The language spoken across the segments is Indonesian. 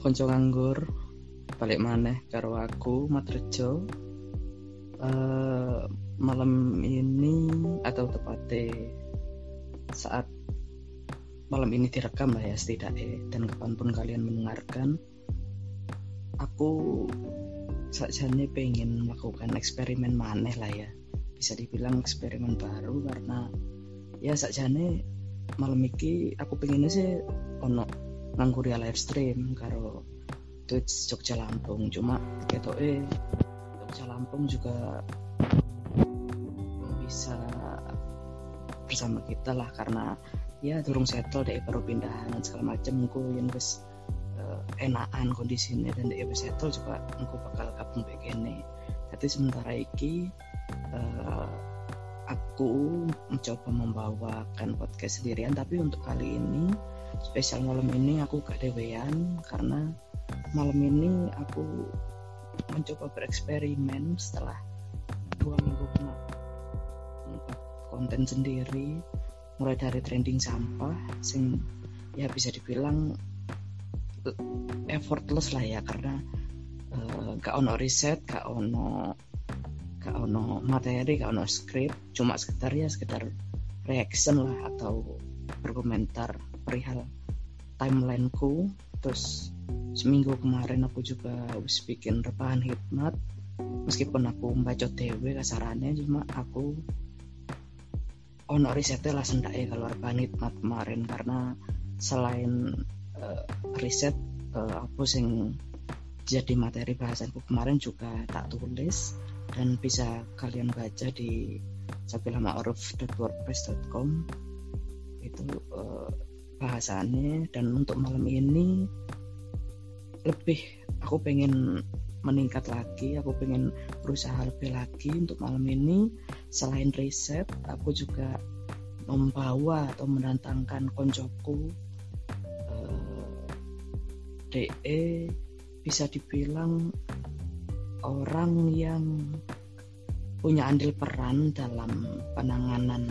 konco nganggur balik maneh karo aku Matrejo uh, malam ini atau tepatnya saat malam ini direkam lah ya setidaknya. Dan kapan pun kalian mendengarkan aku sajane pengen melakukan eksperimen maneh lah ya. Bisa dibilang eksperimen baru karena ya sajane malam ini aku pengennya sih ono nganggur ya live stream karo Twitch Jogja Lampung. Cuma gitu eh Jogja Lampung juga bisa bersama kita lah karena ya turun settle dari baru pindahan dan segala macam ku yang wis uh, enakan kondisinya dan dari settle juga aku bakal gabung begini jadi sementara iki uh, aku mencoba membawakan podcast sendirian tapi untuk kali ini spesial malam ini aku gak dewean karena malam ini aku mencoba bereksperimen setelah dua minggu membuat konten sendiri mulai dari trending sampah sing ya bisa dibilang effortless lah ya karena uh, gak ono riset gak ono gak ono materi gak ono script cuma sekedar ya sekedar reaction lah atau berkomentar perihal timelineku. Terus seminggu kemarin aku juga harus bikin rebahan hikmat meskipun aku membaca dewe kasarannya cuma aku ono risetnya lah ya kalau rebahan hikmat kemarin. Karena selain uh, riset uh, aku sing jadi materi bahasanku kemarin juga tak tulis dan bisa kalian baca di sabilama'ruf.wordpress.com itu uh, bahasannya dan untuk malam ini lebih aku pengen meningkat lagi aku pengen berusaha lebih lagi untuk malam ini. Selain riset aku juga membawa atau mendatangkan koncoku eh, DE bisa dibilang orang yang punya andil peran dalam penanganan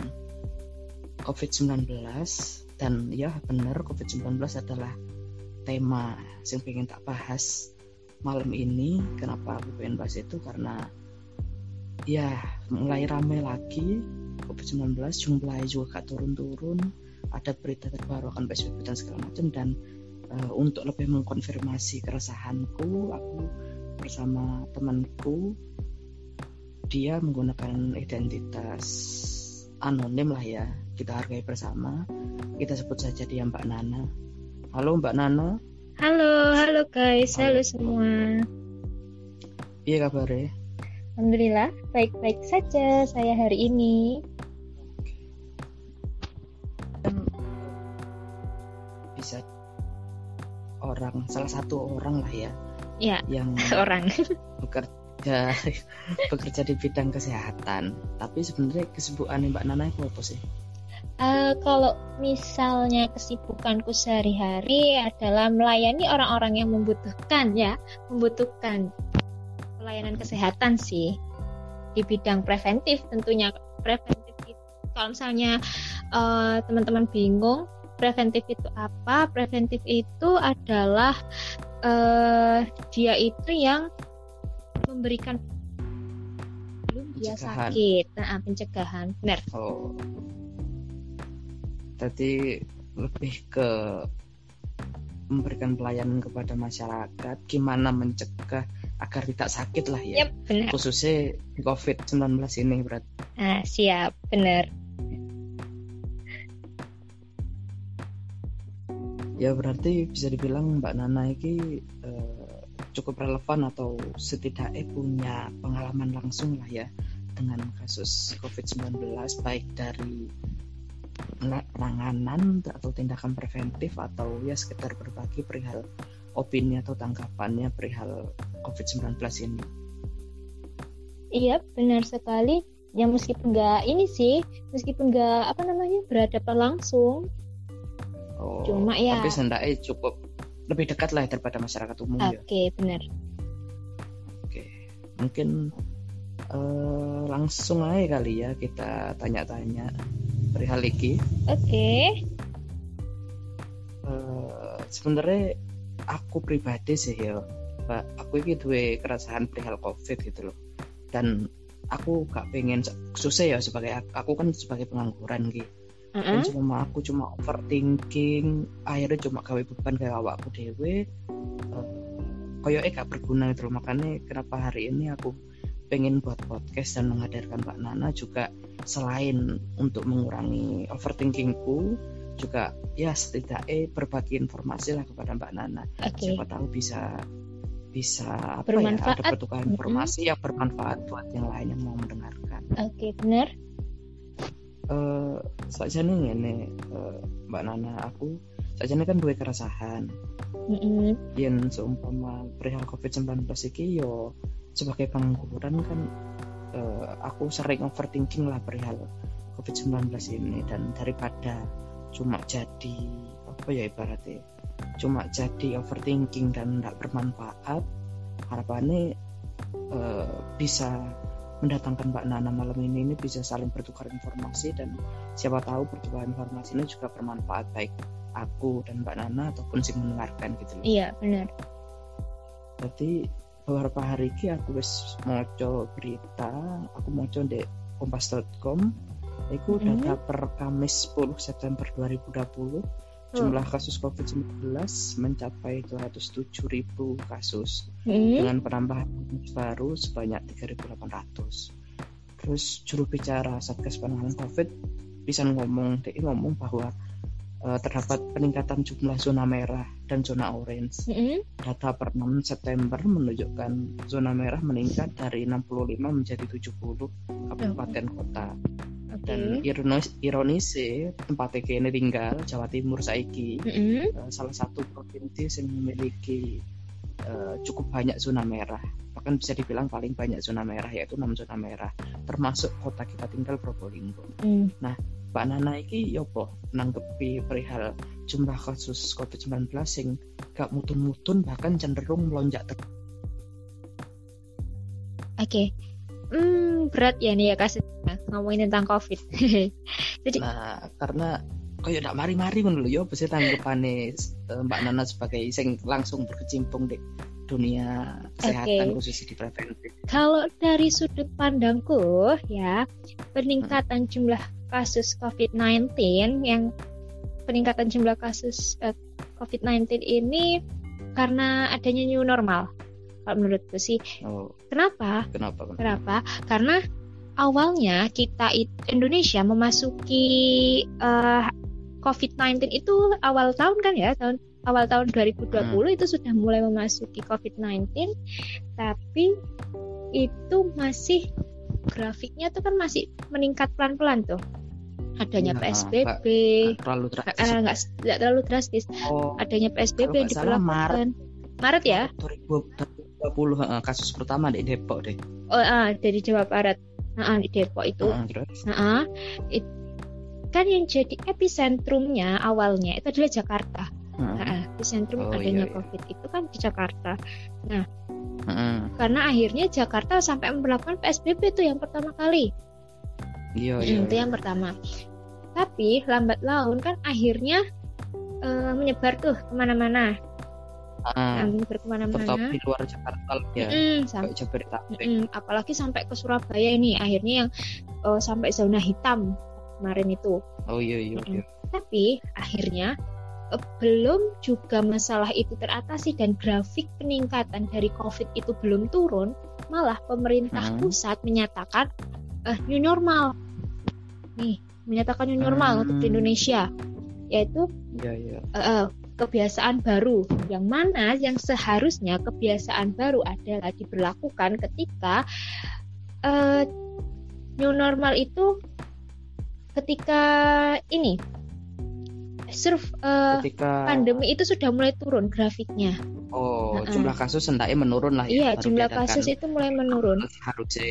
COVID-19 dan ya benar COVID-19 adalah tema yang pengen tak bahas malam ini. Kenapa aku pengen bahas itu? Karena ya mulai rame lagi COVID-19 jumlahnya juga gak turun-turun. Ada berita terbaru akan PSBB dan segala macam. Dan uh, untuk lebih mengkonfirmasi keresahanku aku bersama temanku dia menggunakan identitas anonim lah ya kita hargai bersama kita sebut saja dia Mbak Nana halo Mbak Nana Halo, halo guys, halo semua. Iya kabarnya? Alhamdulillah, baik-baik saja saya hari ini. Bisa orang, salah satu orang lah ya. Ya, yang orang bekerja bekerja di bidang kesehatan. Tapi sebenarnya kesibukan Mbak Nana itu apa sih? Uh, kalau misalnya kesibukanku sehari-hari adalah melayani orang-orang yang membutuhkan ya, membutuhkan pelayanan kesehatan sih di bidang preventif tentunya preventif itu kalau misalnya uh, teman-teman bingung preventif itu apa? Preventif itu adalah uh, dia itu yang memberikan belum dia sakit, nah pencegahan, benar. Oh jadi lebih ke memberikan pelayanan kepada masyarakat gimana mencegah agar tidak sakit lah ya. Yep, benar. khususnya COVID-19 ini berat. Ah, siap. Benar. Ya berarti bisa dibilang Mbak Nana ini uh, cukup relevan atau setidaknya punya pengalaman langsung lah ya dengan kasus COVID-19 baik dari penanganan atau tindakan preventif atau ya sekedar berbagi perihal opini atau tanggapannya perihal COVID-19 ini. Iya, benar sekali. Ya meskipun nggak ini sih, meskipun nggak apa namanya berhadapan langsung. Oh, Cuma ya. Tapi sendai cukup lebih dekat lah daripada masyarakat umum okay, ya. Oke, benar. Oke, mungkin uh, langsung aja kali ya kita tanya-tanya perihal iki. Oke. Okay. Uh, sebenarnya aku pribadi sih ya Pak, aku ini duwe keresahan perihal covid gitu loh dan aku gak pengen susah ya sebagai aku kan sebagai pengangguran gitu uh -uh. cuma aku cuma overthinking akhirnya cuma gawe beban kayak awakku dewe uh, koyo eh gak berguna itu loh makanya kenapa hari ini aku pengen buat podcast dan menghadirkan Mbak Nana juga selain untuk mengurangi overthinkingku juga ya setidaknya berbagi informasi lah kepada Mbak Nana okay. siapa tahu bisa bisa apa ya ada pertukaran informasi mm -hmm. yang bermanfaat buat yang lain yang mau mendengarkan. Oke okay, benar. Uh, saja nih ini uh, Mbak Nana aku saja kan dua keresahan. Mm -hmm. Yang seumpama perihal COVID-19 ini yo sebagai pengangguran kan uh, aku sering overthinking lah perihal COVID-19 ini dan daripada cuma jadi apa ya ibaratnya cuma jadi overthinking dan tidak bermanfaat harapannya uh, bisa mendatangkan Mbak Nana malam ini ini bisa saling bertukar informasi dan siapa tahu bertukar informasi ini juga bermanfaat baik aku dan Mbak Nana ataupun si mendengarkan gitu loh. Iya benar. Jadi beberapa hari ini aku wis mau berita, aku mau di kompas.com. Itu mm -hmm. data per Kamis 10 September 2020 Jumlah kasus COVID-19 mencapai 207 ribu kasus hmm. dengan penambahan baru sebanyak 3.800. Terus juru bicara Satgas Penanganan COVID bisa ngomong, dia ngomong bahwa uh, terdapat peningkatan jumlah zona merah dan zona orange. -hmm. Data per 6 September menunjukkan zona merah meningkat dari 65 menjadi 70 kabupaten -hmm. kota dan ironis ironis tempat ini tinggal Jawa Timur saiki. Mm -hmm. uh, salah satu provinsi yang memiliki uh, cukup banyak zona merah. Bahkan bisa dibilang paling banyak zona merah yaitu 6 zona merah. Termasuk kota kita tinggal Probolinggo. Mm. nah Pak Nana iki yopo ya nanggepi perihal jumlah kasus COVID-19 sing gak mutun-mutun bahkan cenderung melonjak Oke, okay hmm, berat ya nih ya kasih ngomongin tentang covid jadi nah karena kayak tidak mari-mari dulu yo bisa tanggapan Mbak Nana sebagai sing langsung berkecimpung di dunia kesehatan okay. khususnya di preventif. Kalau dari sudut pandangku ya peningkatan hmm. jumlah kasus COVID-19 yang peningkatan jumlah kasus uh, COVID-19 ini karena adanya new normal kalau menurutku sih. Oh. Kenapa? Kenapa? Kenapa? Karena awalnya kita Indonesia memasuki uh, COVID-19 itu awal tahun kan ya tahun awal tahun 2020 hmm. itu sudah mulai memasuki COVID-19 tapi itu masih grafiknya tuh kan masih meningkat pelan-pelan tuh adanya ya, PSBB terlalu drastis nggak uh, terlalu drastis oh, adanya PSBB diperlakukan Maret, Maret ya 20 kasus pertama di Depok deh. Oh, ah, dari Jawa Barat. Nah, di Depok itu. Uh, terus? Nah, it, kan yang jadi epicentrumnya awalnya itu adalah Jakarta. Uh, nah, epicentrum oh, adanya iya, iya. COVID itu kan di Jakarta. Nah, uh, karena akhirnya Jakarta sampai memperlakukan PSBB itu yang pertama kali. Iya, iya. Itu yang pertama. Tapi lambat laun kan akhirnya uh, menyebar tuh ke mana-mana uh, berkemana-mana di luar Jakarta ya mm, sampai Jabodetabek mm, apalagi sampai ke Surabaya ini akhirnya yang uh, sampai zona hitam kemarin itu oh iya iya, iya. tapi akhirnya uh, belum juga masalah itu teratasi dan grafik peningkatan dari COVID itu belum turun malah pemerintah hmm. pusat menyatakan uh, new normal nih menyatakan new normal hmm. untuk di Indonesia yaitu ya, ya. Uh, uh, kebiasaan baru yang mana yang seharusnya kebiasaan baru adalah diberlakukan ketika uh, new normal itu ketika ini surf uh, ketika pandemi itu sudah mulai turun grafiknya. Oh, nah, jumlah kasus hendaknya menurun lah ya. Iya, jumlah kasus itu mulai menurun. Harusnya.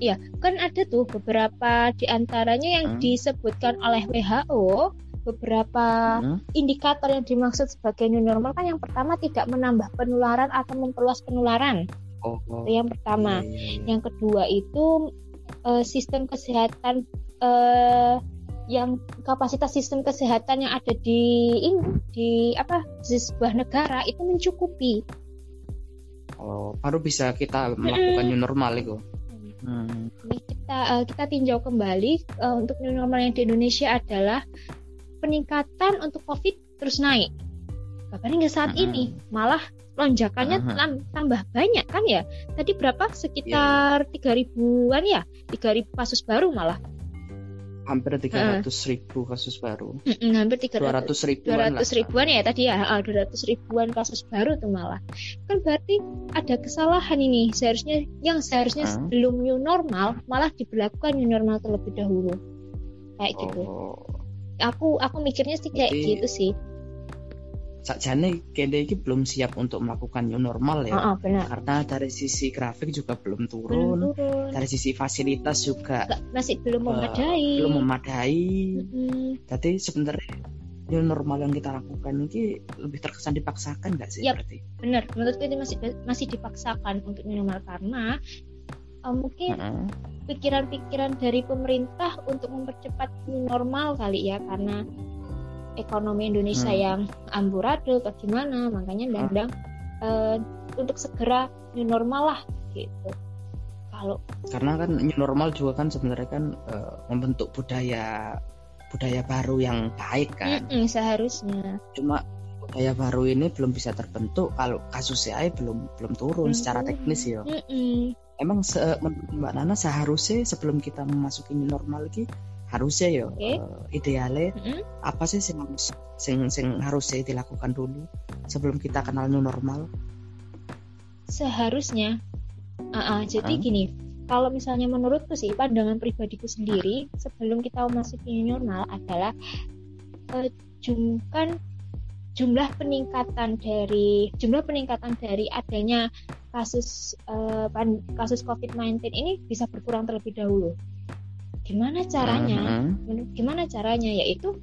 Iya, kan ada tuh beberapa di antaranya yang hmm. disebutkan oleh WHO beberapa hmm. indikator yang dimaksud sebagai new normal kan yang pertama tidak menambah penularan atau memperluas penularan. Oh, oh. Itu yang pertama. Yeah, yeah, yeah. Yang kedua itu uh, sistem kesehatan uh, yang kapasitas sistem kesehatan yang ada di ini di apa di sebuah negara itu mencukupi. Oh, baru bisa kita melakukan new normal itu. Hmm. Ini kita uh, kita tinjau kembali uh, untuk new normal yang di Indonesia adalah peningkatan untuk COVID terus naik. Bahkan hingga saat hmm. ini malah lonjakannya hmm. tambah banyak kan ya. Tadi berapa? Sekitar iya. tiga yeah. ribuan ya, tiga ribu kasus baru malah hampir 300 uh. ribu kasus baru. Mm -mm, hampir 300 200 ribuan 200 ribuan ya tadi ya, uh, 200 ribuan kasus baru tuh malah. Kan berarti ada kesalahan ini. Seharusnya yang seharusnya uh. sebelum new normal malah diberlakukan new normal terlebih dahulu. Kayak gitu. oh. gitu. Aku aku mikirnya sih kayak Jadi, gitu sih sakjane kende ini belum siap untuk melakukan new normal ya. Oh, oh, benar. Karena dari sisi grafik juga belum turun, belum turun. dari sisi fasilitas juga masih belum memadai. Uh, belum memadai. Mm-hmm. Jadi sebenarnya new normal yang kita lakukan ini lebih terkesan dipaksakan nggak sih? Iya, benar. Menurutku ini masih masih dipaksakan untuk new normal karena uh, mungkin pikiran-pikiran dari pemerintah untuk mempercepat new normal kali ya karena ekonomi Indonesia hmm. yang amburadul atau gimana makanya hmm. dandang uh, untuk segera new normal lah gitu kalau karena kan new normal juga kan sebenarnya kan uh, membentuk budaya budaya baru yang baik kan mm -mm, seharusnya cuma budaya baru ini belum bisa terbentuk kalau kasus CI belum belum turun mm -hmm. secara teknis ya mm -mm. Emang se mbak Nana seharusnya sebelum kita memasuki new normal lagi harusnya ya okay. uh, eh, idealnya mm -hmm. apa sih sing sing sing harusnya dilakukan dulu sebelum kita kenal new normal seharusnya uh -uh, jadi uh. gini kalau misalnya menurutku sih pandangan pribadiku sendiri sebelum kita masuk new normal adalah uh, jumkan jumlah peningkatan dari jumlah peningkatan dari adanya kasus uh, kasus COVID-19 ini bisa berkurang terlebih dahulu Gimana caranya? Uh-huh. Gimana caranya? Yaitu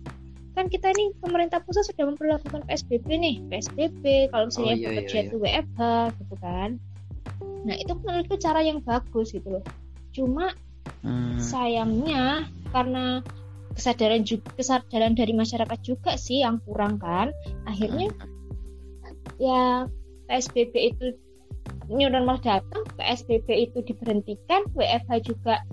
kan kita ini pemerintah pusat sudah memperlakukan PSBB nih, PSBB kalau misalnya oh, iya, bekerja iya, iya. itu WFH gitu kan. Nah, itu menurutku cara yang bagus gitu loh. Cuma hmm. sayangnya karena kesadaran juga kesadaran dari masyarakat juga sih yang kurang kan. Akhirnya hmm. ya PSBB itu new normal datang, PSBB itu diberhentikan, WFH juga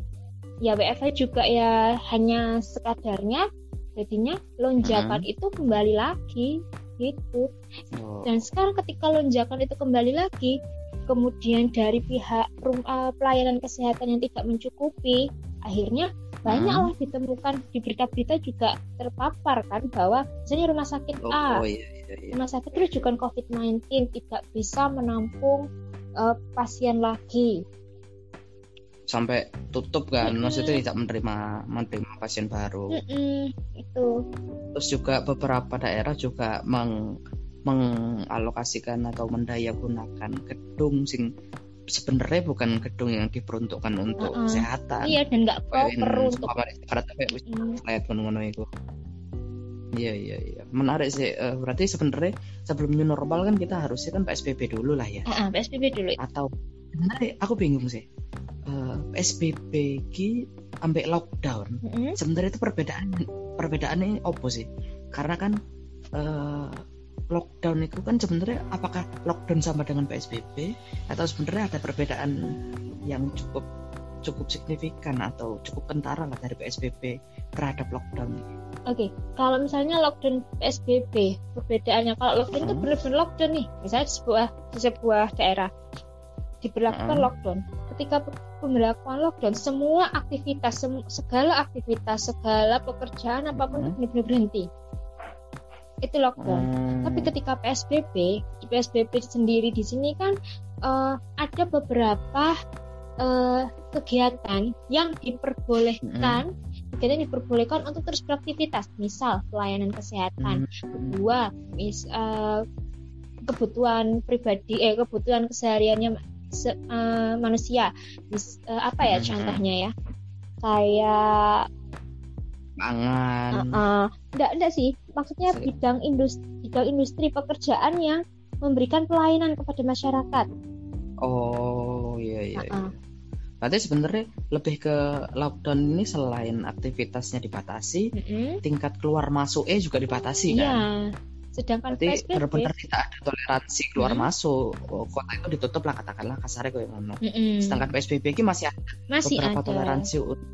ya WFH juga ya hanya sekadarnya jadinya lonjakan hmm. itu kembali lagi gitu oh. dan sekarang ketika lonjakan itu kembali lagi kemudian dari pihak uh, pelayanan kesehatan yang tidak mencukupi akhirnya banyaklah hmm. ditemukan di berita-berita juga terpapar kan bahwa misalnya rumah sakit oh, A oh, iya, iya, iya. rumah sakit rujukan COVID-19 tidak bisa menampung uh, pasien lagi sampai tutup kan mm -hmm. maksudnya tidak menerima menerima pasien baru mm -hmm. itu terus juga beberapa daerah juga meng mengalokasikan atau mendaya gunakan gedung sing sebenarnya bukan gedung yang diperuntukkan untuk uh -uh. kesehatan iya dan nggak perlu untuk itu Iya iya iya. Menarik sih. Uh, berarti sebenarnya sebelum new normal kan kita harusnya kan psbb dulu lah ya. Uh, uh, psbb dulu. Atau sebenarnya aku bingung sih. Uh, eh, PSBB ki ambek lockdown mm -hmm. sebenarnya itu perbedaan perbedaannya apa sih? Karena kan uh, lockdown itu kan sebenarnya apakah lockdown sama dengan PSBB atau sebenarnya ada perbedaan yang cukup cukup signifikan atau cukup kentara lah dari PSBB terhadap lockdown Oke, okay. kalau misalnya lockdown PSBB perbedaannya kalau lockdown hmm. itu benar-benar lockdown nih, misalnya sebuah sebuah daerah diberlakukan hmm. lockdown. Ketika pemberlakuan lockdown, semua aktivitas, sem segala aktivitas, segala pekerjaan apa pun hmm. benar-benar berhenti. Itu lockdown. Hmm. Tapi ketika PSBB, di PSBB sendiri di sini kan uh, ada beberapa uh, kegiatan yang diperbolehkan hmm. kegiatan diperbolehkan untuk terus beraktivitas misal pelayanan kesehatan hmm. kedua mis uh, kebutuhan pribadi eh kebutuhan kesehariannya se, uh, manusia Mis, uh, apa ya hmm. contohnya ya kayak pangan uh, uh, enggak enggak sih maksudnya bidang industri bidang industri pekerjaan yang memberikan pelayanan kepada masyarakat oh iya iya, uh -uh. iya. Berarti sebenarnya lebih ke lockdown ini selain aktivitasnya dibatasi, Mm-mm. tingkat keluar masuknya juga dibatasi Iya. kan? Sedangkan Berarti benar-benar tidak ada toleransi keluar Hmm. masuk. Oh, Kota itu ditutup lah katakanlah kasarnya kayak ngono. Mm-mm. Sedangkan PSBB ini masih ada masih beberapa ada. toleransi untuk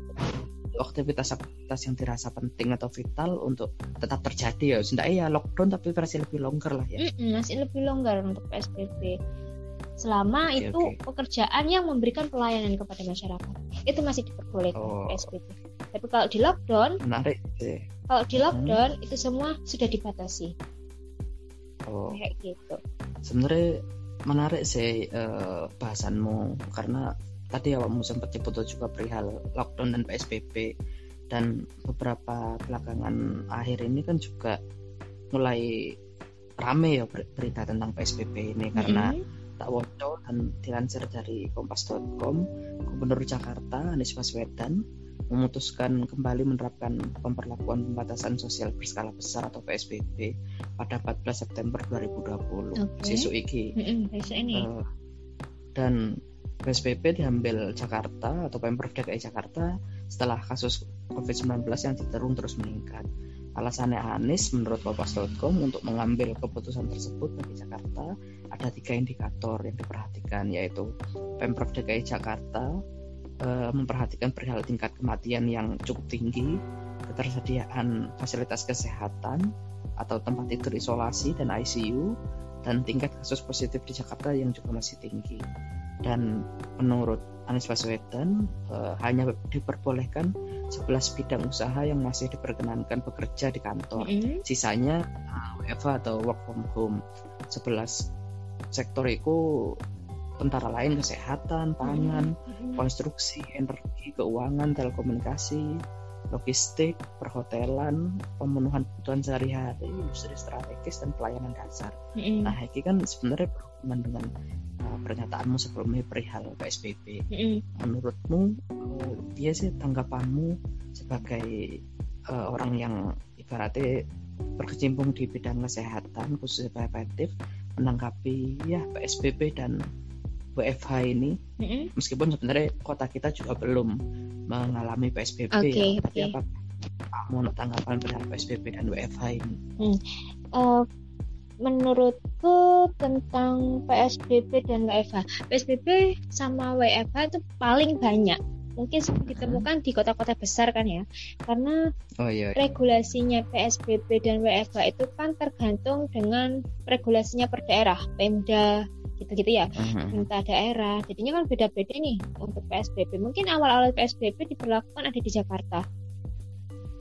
aktivitas-aktivitas yang dirasa penting atau vital untuk tetap terjadi ya. Seenggaknya ya lockdown tapi versi lebih longer lah ya. Mm-mm, masih lebih longgar untuk PSBB. Selama Oke, itu oke. pekerjaan yang memberikan pelayanan kepada masyarakat, itu masih diperbolehkan Oh. PSBB. Tapi kalau di lockdown, Menarik sih. kalau di Hmm. lockdown itu semua sudah dibatasi Oh. kayak gitu. sebenarnya menarik sih eh, bahasanmu karena tadi awakmu sempat nyebut juga perihal lockdown dan PSBB dan beberapa belakangan akhir ini kan juga mulai rame ya ber- berita tentang PSBB ini karena Mm-mm. Tak dan dilansir dari kompas.com Gubernur Jakarta Anies Baswedan memutuskan kembali menerapkan pemberlakuan pembatasan sosial berskala besar atau PSBB pada 14 September 2020 Oke. sisuk iki besok ini. Eh, dan PSBB diambil Jakarta atau Pemprov DKI Jakarta setelah kasus COVID-19 yang cenderung terus meningkat. Alasannya Anies menurut Kompas.com untuk mengambil keputusan tersebut bagi Jakarta ada tiga indikator yang diperhatikan yaitu Pemprov DKI Jakarta eh, memperhatikan perihal tingkat kematian yang cukup tinggi, ketersediaan fasilitas kesehatan atau tempat tidur isolasi dan ICU, dan tingkat kasus positif di Jakarta yang juga masih tinggi. Dan menurut Anies Baswedan eh, hanya diperbolehkan 11 bidang usaha yang masih diperkenankan bekerja di kantor. Sisanya eh, WFH atau work from home. 11 sektor itu tentara lain kesehatan, pangan, Mm-mm. konstruksi, energi, keuangan, telekomunikasi, logistik, perhotelan, pemenuhan kebutuhan sehari-hari, industri strategis dan pelayanan dasar. Mm-mm. Nah, ini kan sebenarnya berhubungan dengan uh, pernyataanmu sebelumnya perihal PSBB. Mm-mm. Menurutmu, uh, dia sih tanggapanmu sebagai uh, orang yang ibaratnya berkecimpung di bidang kesehatan khususnya preventif menanggapi ya PSBB dan WFH ini Mm-mm. meskipun sebenarnya kota kita juga belum mengalami PSBB Oke, ya. Tapi oke. apa kamu tanggapan terhadap PSBB dan WFH ini? Eh, menurutku tentang PSBB dan WFH. PSBB sama WFH itu paling banyak. Mungkin sering ditemukan di kota-kota besar kan ya. Karena Oh iya. regulasinya PSBB dan WFH itu kan tergantung dengan regulasinya per daerah, Pemda gitu-gitu ya. Mhm. Minta daerah. Jadinya kan beda-beda nih untuk PSBB. Mungkin awal-awal PSBB diberlakukan ada di Jakarta.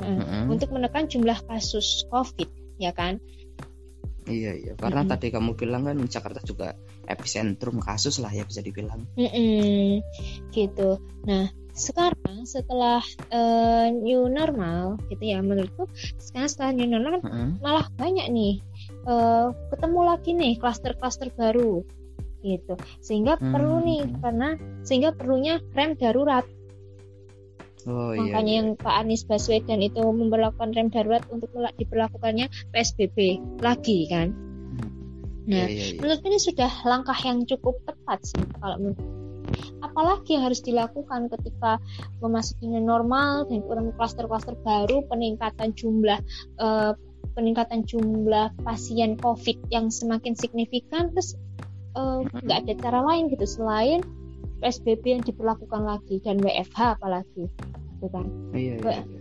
Nah, Mhm. Untuk menekan jumlah kasus COVID, ya kan? Iya iya. Karena Mhm. tadi kamu bilang kan Jakarta juga epicentrum kasus lah ya bisa dibilang. Mm-mm, gitu. Nah, sekarang setelah eh, new normal, gitu ya, menurutku sekarang setelah new normal Mhm. malah banyak nih eh, ketemu lagi nih klaster-klaster baru, gitu. Sehingga Hmm. perlu nih karena sehingga perlunya rem darurat. Oh iya. Makanya iya. yang Pak Anies Baswedan itu memperlakukan rem darurat untuk diberlakukannya PSBB lagi kan. Nah, Iya, iya, iya. menurut ini sudah langkah yang cukup tepat sih kalau menurut apalagi yang harus dilakukan ketika memasuki new normal dan kurang klaster-klaster baru peningkatan jumlah eh, peningkatan jumlah pasien COVID yang semakin signifikan terus eh, nggak ada cara lain gitu selain PSBB yang diberlakukan lagi dan WFH apalagi gitu kan Iya, iya, iya.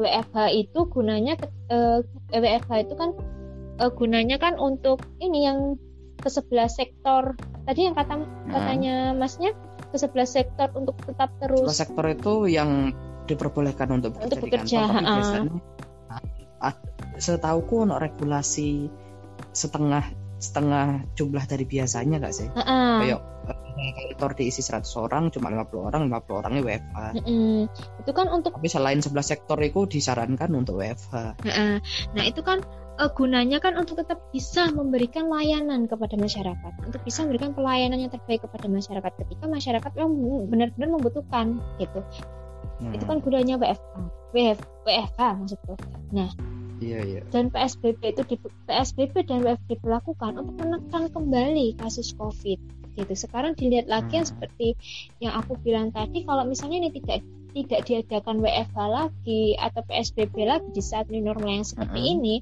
WFH itu gunanya ke- eh, WFH itu kan gunanya kan untuk ini yang ke sebelah sektor tadi yang kata katanya masnya ke sebelah sektor untuk tetap terus sektor itu yang diperbolehkan untuk bekerja, Untuk di bekerja, kantor, tapi ha-ha. biasanya setauku ono regulasi setengah setengah jumlah dari biasanya gak sih? Heeh. Kayak eh, kantor diisi 100 orang cuma 50 orang 50 orangnya WFH. Mm-mm. itu kan untuk Tapi selain sebelah sektor itu disarankan untuk WFH. Heeh. nah itu kan eh, gunanya kan untuk tetap bisa memberikan layanan kepada masyarakat untuk bisa memberikan pelayanan yang terbaik kepada masyarakat ketika masyarakat memang benar-benar membutuhkan gitu Nah, itu kan gunanya WFH WF, WFH maksudku iya iya. dan PSBB itu di, PSBB dan WFH diberlakukan untuk menekan kembali kasus COVID gitu sekarang dilihat lagi yang Hmm. seperti yang aku bilang tadi kalau misalnya ini tidak tidak diadakan WFH lagi atau PSBB lagi di saat new normal yang seperti Mm-mm. ini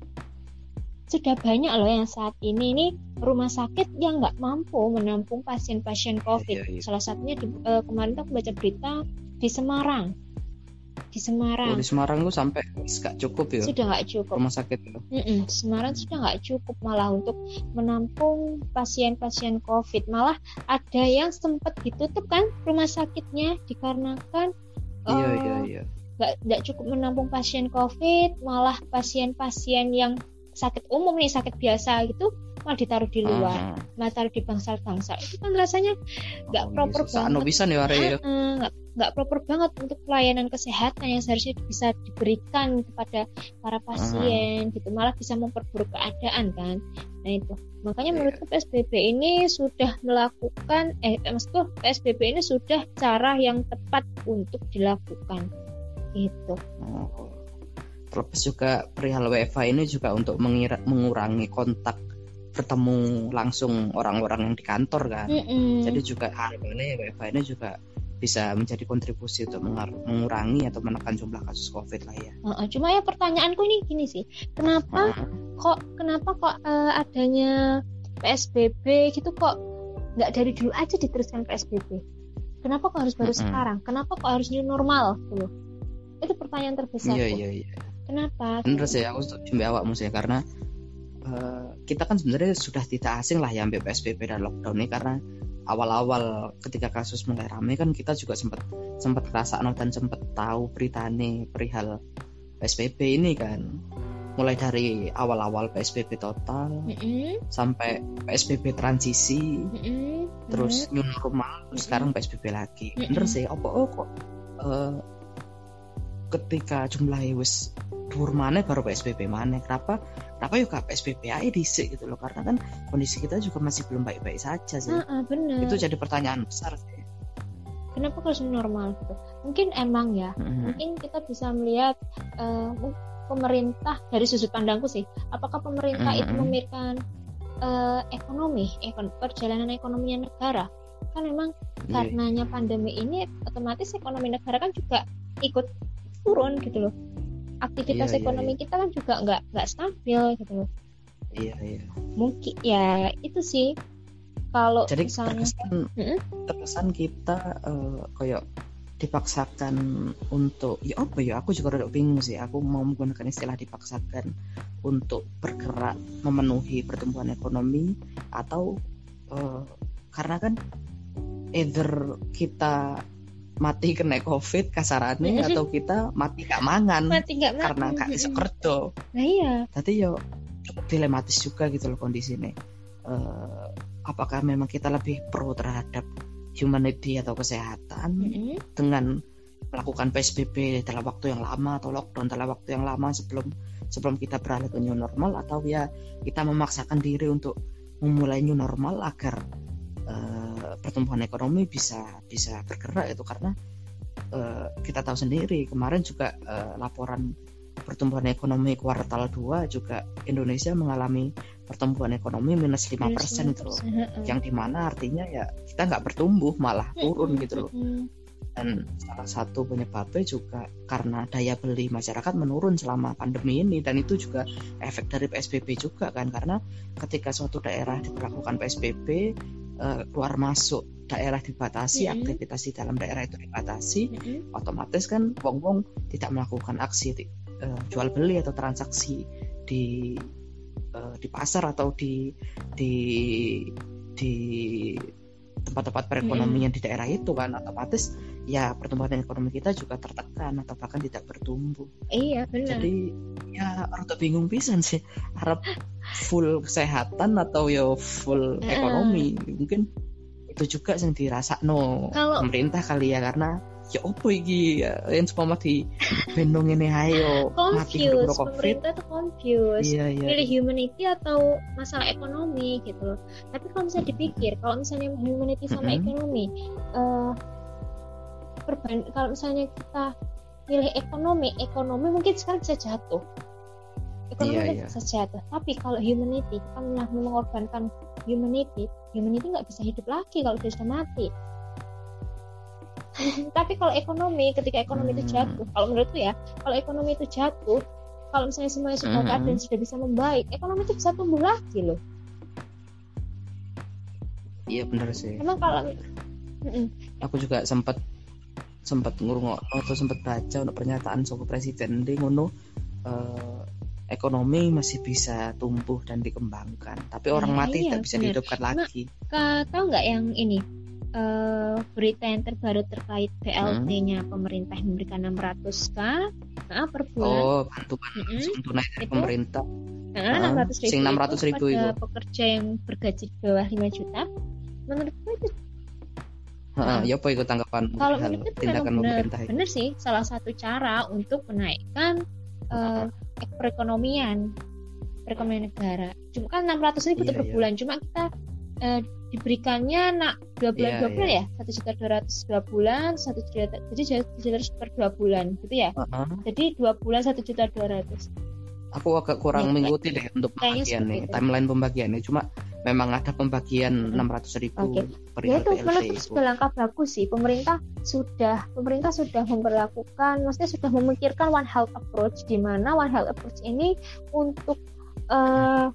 sudah banyak loh yang saat ini ini rumah sakit yang nggak mampu menampung pasien-pasien COVID. iya, iya. Salah satunya di, eh, kemarin tuh aku baca berita di Semarang. Di Oh, Semarang di Semarang tuh sampai nggak cukup ya sudah nggak cukup. rumah sakit itu. Mm-mm, Semarang sudah nggak cukup malah untuk menampung pasien-pasien COVID. Malah ada yang sempat ditutup kan rumah sakitnya dikarenakan Iya eh, iya iya. nggak cukup menampung pasien COVID, malah pasien-pasien yang sakit umum nih sakit biasa gitu malah ditaruh di luar, Ah, malah taruh di bangsal-bangsal. Itu kan rasanya nggak oh, proper bisa. Anu banget. bisa nih Ware ya. Heeh, nggak nggak proper banget untuk pelayanan kesehatan yang seharusnya bisa diberikan kepada para pasien gitu malah bisa memperburuk keadaan kan nah itu makanya Iya. menurutku PSBB ini sudah melakukan eh maksudku PSBB ini sudah cara yang tepat untuk dilakukan gitu Oh. Terlepas juga perihal WFH ini juga untuk mengira, mengurangi kontak bertemu langsung orang-orang yang di kantor kan. Mm-mm. Jadi juga harapannya WFH ini juga bisa menjadi kontribusi untuk mengurangi atau menekan jumlah kasus COVID lah ya. Cuma ya pertanyaanku ini gini sih kenapa kok kenapa kok eh, adanya PSBB gitu kok nggak dari dulu aja diteruskan PSBB kenapa kok harus baru Mm-mm. sekarang kenapa kok harus new normal gitu itu pertanyaan terbesar Iya iya iya. Kenapa Bener sih aku setuju mbak awakmu sih karena eh, kita kan sebenarnya sudah tidak asing lah ya ambil PSBB dan lockdown ini karena awal-awal ketika kasus mulai ramai kan kita juga sempat sempat kerasa dan sempat tahu berita nih perihal PSBB ini kan. Mulai dari awal-awal PSBB total Mm-mm, sampai PSBB transisi mm-mm, terus new normal terus Mm-mm. sekarang PSBB lagi. Mm-mm. bener sih apa oh kok eh, ketika jumlahnya wis dhuwur maneh baru PSBB maneh. Kenapa? Kenapa yuk gak PSBB aja dhisik gitu loh? Karena kan kondisi kita juga masih belum baik-baik saja sih. Heeh, bener. Itu jadi pertanyaan besar sih. Kenapa harus normal gitu? Mungkin emang ya. Mm-mm. mungkin kita bisa melihat mu- pemerintah dari sudut pandangku sih. Apakah pemerintah itu Mm-mm. memikirkan eh, ekonomi ekon perjalanan ekonominya negara? Kan memang Iya. karenanya pandemi ini otomatis ekonomi negara kan juga ikut turun gitu loh. Aktivitas Iya, iya, ekonomi kita kan juga nggak nggak stabil gitu loh. Iya iya. Mungkin ya itu sih. Kalau jadi misalnya terkesan Mm-mm. terkesan kita eh, kayak dipaksakan untuk ya apa ya aku juga rada bingung sih. Aku mau menggunakan istilah dipaksakan untuk bergerak memenuhi pertumbuhan ekonomi atau eh, karena kan either kita mati kena covid kasarannya atau kita mati gak mangan mati mati karena gak iso kerja nah iya Tadi yo cukup dilematis juga gitu loh kondisi ini. Eh, apakah memang kita lebih pro terhadap humanity atau kesehatan Mm-mm. dengan melakukan PSBB dalam waktu yang lama atau lockdown dalam waktu yang lama sebelum sebelum kita beralih ke new normal atau ya kita memaksakan diri untuk memulai new normal agar eh, pertumbuhan ekonomi bisa bisa bergerak itu karena eh, kita tahu sendiri kemarin juga eh, laporan pertumbuhan ekonomi kuartal 2 juga Indonesia mengalami pertumbuhan ekonomi minus 5% itu loh. Yang di mana artinya ya kita nggak bertumbuh malah turun gitu loh. dan salah satu penyebabnya juga karena daya beli masyarakat menurun selama pandemi ini dan itu juga efek dari PSBB juga kan. Karena ketika suatu daerah diberlakukan PSBB eh, keluar masuk daerah dibatasi Mm-mm. aktivitas di dalam daerah itu dibatasi Mm-mm. otomatis kan wong-wong tidak melakukan aksi eh, jual beli atau transaksi di eh, di pasar atau di di di tempat-tempat perekonomian di daerah itu kan otomatis ya pertumbuhan ekonomi kita juga tertekan atau bahkan tidak bertumbuh. Iya benar. Jadi ya rada bingung pisan sih. Harap full kesehatan atau ya full Heeh. ekonomi mungkin itu juga yang dirasa no Kalau- pemerintah kali ya karena ya opo iki ya, yang cuma mati bendong ini ayo mati covid. pemerintah tuh confused iya iya. Pilih humanity atau masalah ekonomi gitu loh. Tapi kalau misalnya dipikir kalau misalnya humanity sama Mm-mm. ekonomi eh perban- kalau misalnya kita pilih ekonomi ekonomi mungkin sekarang bisa jatuh ekonomi Iya, mungkin iya. bisa jatuh tapi kalau humanity kita malah mengorbankan humanity humanity nggak bisa hidup lagi kalau dia sudah mati tapi kalau ekonomi ketika ekonomi itu Hmm. jatuh kalau menurutku ya kalau ekonomi itu jatuh kalau misalnya semuanya sudah Hmm. keadaan sudah bisa membaik ekonomi itu bisa tumbuh lagi loh iya benar sih emang kalau aku juga sempat sempat ngurungok atau sempat baca untuk pernyataan soal presiden. Di ngono eh, ekonomi masih bisa tumbuh dan dikembangkan. Tapi orang Nah, mati iya, tidak bisa benar. dihidupkan lagi. Ka- tahu nggak yang ini? Eh, berita yang terbaru terkait BLT-nya Hmm. pemerintah memberikan 600k nah, per bulan. Oh bantuan langsung tunai dari Itu? pemerintah. Nah, Ah, 600 ribu sing 600 itu ribu pada itu. pekerja yang bergaji di bawah 5 juta. Menurutku itu Heeh, Nah. ya apa itu tanggapan kalau itu tindakan pemerintah benar sih salah satu cara untuk menaikkan eh, perekonomian perekonomian negara cuma kan 600 ribu Iya, per iya. bulan cuma kita eh, diberikannya nak dua bulan Iya, dua bulan iya. ya satu juta dua ratus dua bulan satu juta jadi satu juta per dua bulan gitu ya Heeh. jadi dua bulan satu juta dua ratus aku agak kurang Ya, mengikuti deh untuk kayaknya pembagian nih seperti itu. timeline pembagiannya cuma memang ada pembagian Mm-mm. 600 ribu Oke. perihal ya itu menurutku sudah langkah bagus sih pemerintah sudah pemerintah sudah memperlakukan maksudnya sudah memikirkan one health approach di mana one health approach ini untuk eh,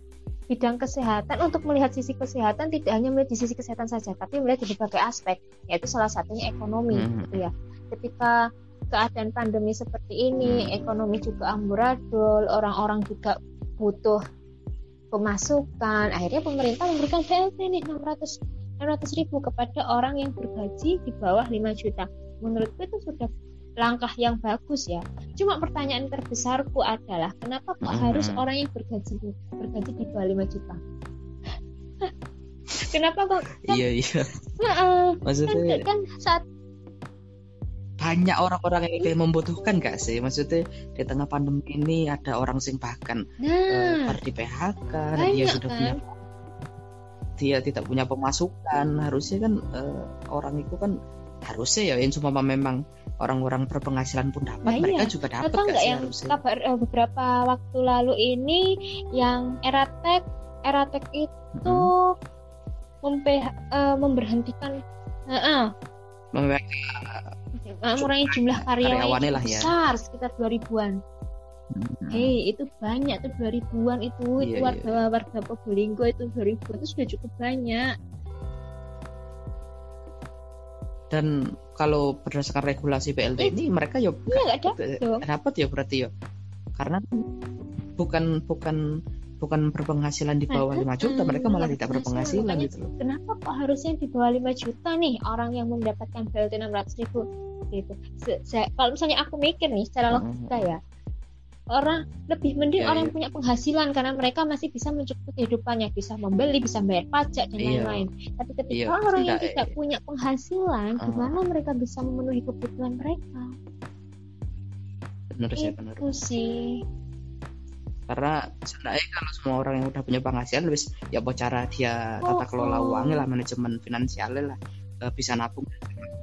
bidang kesehatan untuk melihat sisi kesehatan tidak hanya melihat di sisi kesehatan saja tapi melihat di berbagai aspek yaitu salah satunya ekonomi Hmm. gitu ya ketika keadaan pandemi seperti ini Hmm. ekonomi juga amburadul orang-orang juga butuh pemasukan. Akhirnya pemerintah memberikan BLT nih 600 600 ribu kepada orang yang bergaji di bawah 5 juta. Menurutku itu sudah langkah yang bagus ya. Cuma pertanyaan terbesarku adalah kenapa kok Hmm. harus orang yang bergaji bergaji di bawah 5 juta? Kenapa kok kan, iya iya. Heeh, kan, maksudnya kan saat banyak orang-orang yang kayak membutuhkan gak sih? Maksudnya di tengah pandemi ini ada orang sing bahkan nah. bar di PHK dia sudah kan. punya dia tidak punya pemasukan. Harusnya kan eh, orang itu kan harusnya ya yang cuma memang orang-orang berpenghasilan pun dapat. Nah, iya. mereka juga dapat Atau sih yang harusnya? kabar eh, beberapa waktu lalu ini yang Eratek Eratek itu Mm-mm. mempe- eh, memberhentikan. Eh, eh, Memang- mengurangi jumlah karyawan yang lah ya. besar sekitar 2000-an. Mm-mm. Hei, itu banyak tuh 2000-an itu itu Iya, warga warga Probolinggo itu 2000 itu sudah cukup banyak. dan kalau berdasarkan regulasi PLT ini mereka ya Iya nggak Eh, dapat ya berarti ya karena bukan bukan bukan berpenghasilan di bawah 5 juta mereka malah tidak berpenghasilan, gitu loh Kenapa kok harusnya di bawah 5 juta nih orang yang mendapatkan BLT 600 ribu gitu. Se- se- kalau misalnya aku mikir nih secara logika ya, orang lebih mending Ya, orang yang punya penghasilan karena mereka masih bisa mencukupi kehidupannya, bisa membeli, bisa bayar pajak dan Iya. lain-lain. Tapi ketika Iya, orang yang tidak, tidak eh. punya penghasilan, Ah. gimana mereka bisa memenuhi kebutuhan mereka? benar sih benar Itu sih. Karena sebenarnya kalau semua orang yang udah punya penghasilan wis ya apa cara dia tata Oh, kelola oh. uangnya lah manajemen finansialnya lah eh, bisa nabung.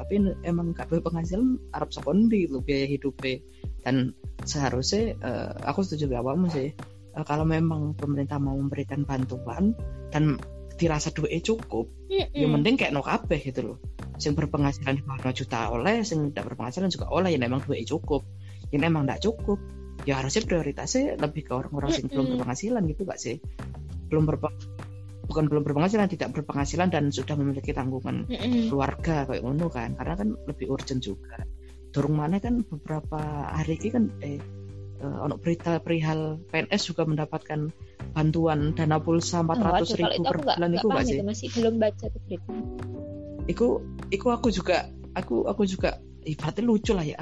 Tapi emang gak punya penghasilan Arab sekondi lo biaya hidupnya dan seharusnya eh, aku setuju dengan awakmu sih Eh, kalau memang pemerintah mau memberikan bantuan dan dirasa duitnya cukup ya Mm-mm. mending kayak no kabeh gitu loh yang berpenghasilan di bawah 5 juta oleh yang tidak berpenghasilan juga oleh yang emang duitnya cukup. Yang emang tidak cukup ya harusnya prioritasnya lebih ke orang-orang yang belum berpenghasilan gitu gak sih. Belum berpe bukan belum berpenghasilan tidak berpenghasilan dan sudah memiliki tanggungan keluarga kayak ngono kan. Karena kan lebih urgent juga. Dorong mana kan beberapa hari ini kan eh ono berita perihal PNS juga mendapatkan bantuan dana pulsa 400 Oh, ribu itu per bulan itu gak paham sih. itu masih belum baca tuh berita. Iku, iku aku juga, aku aku juga ibaratnya lucu lah ya.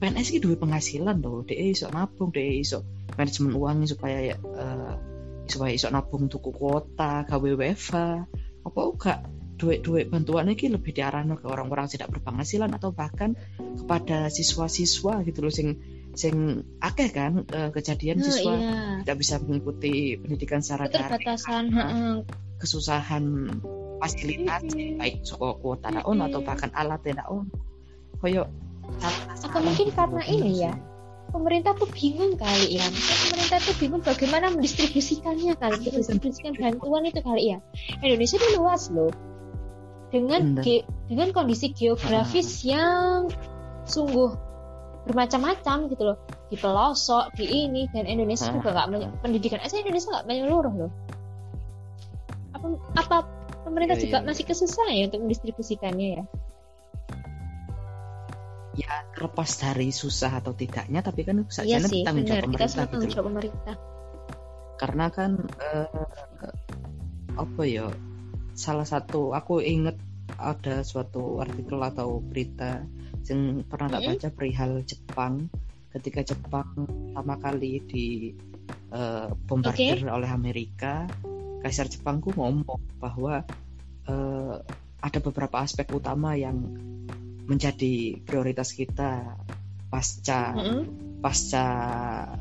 PNS ini duit penghasilan loh, dia iso nabung, dia iso manajemen uangnya supaya ya, eh, supaya iso nabung tuku kuota, gawe WFA, apa enggak duit-duit bantuan ini lebih diarahkan ke orang-orang tidak berpenghasilan atau bahkan kepada siswa-siswa gitu loh sing sing akeh kan eh, kejadian Nah, siswa iya. tidak bisa mengikuti pendidikan secara daring kesusahan fasilitas Mm-mm. baik soko kuota daun atau Mm-mm. bahkan alat tidak on koyo Atau mungkin karena ini ya, pemerintah tuh bingung kali ya. Pemerintah tuh bingung bagaimana mendistribusikannya kali mendistribusikan bantuan itu kali ya. Indonesia itu luas loh. Dengan ge, dengan kondisi geografis yang sungguh bermacam-macam gitu loh. Di pelosok di ini dan Indonesia juga nggak pendidikan aja Indonesia nggak menyeluruh loh. Apa apa pemerintah ya, juga ya. masih kesusahan ya untuk mendistribusikannya ya ya terlepas dari susah atau tidaknya tapi kan saja iya tanggung jawab pemerintah kita gitu pemerintah. Karena kan uh, apa ya salah satu aku inget ada suatu artikel atau berita yang pernah tak baca perihal Jepang. Ketika Jepang pertama kali di uh, bombardir okay. oleh Amerika Kaisar Jepangku ngomong bahwa uh, ada beberapa aspek utama yang menjadi prioritas kita pasca mm -hmm. pasca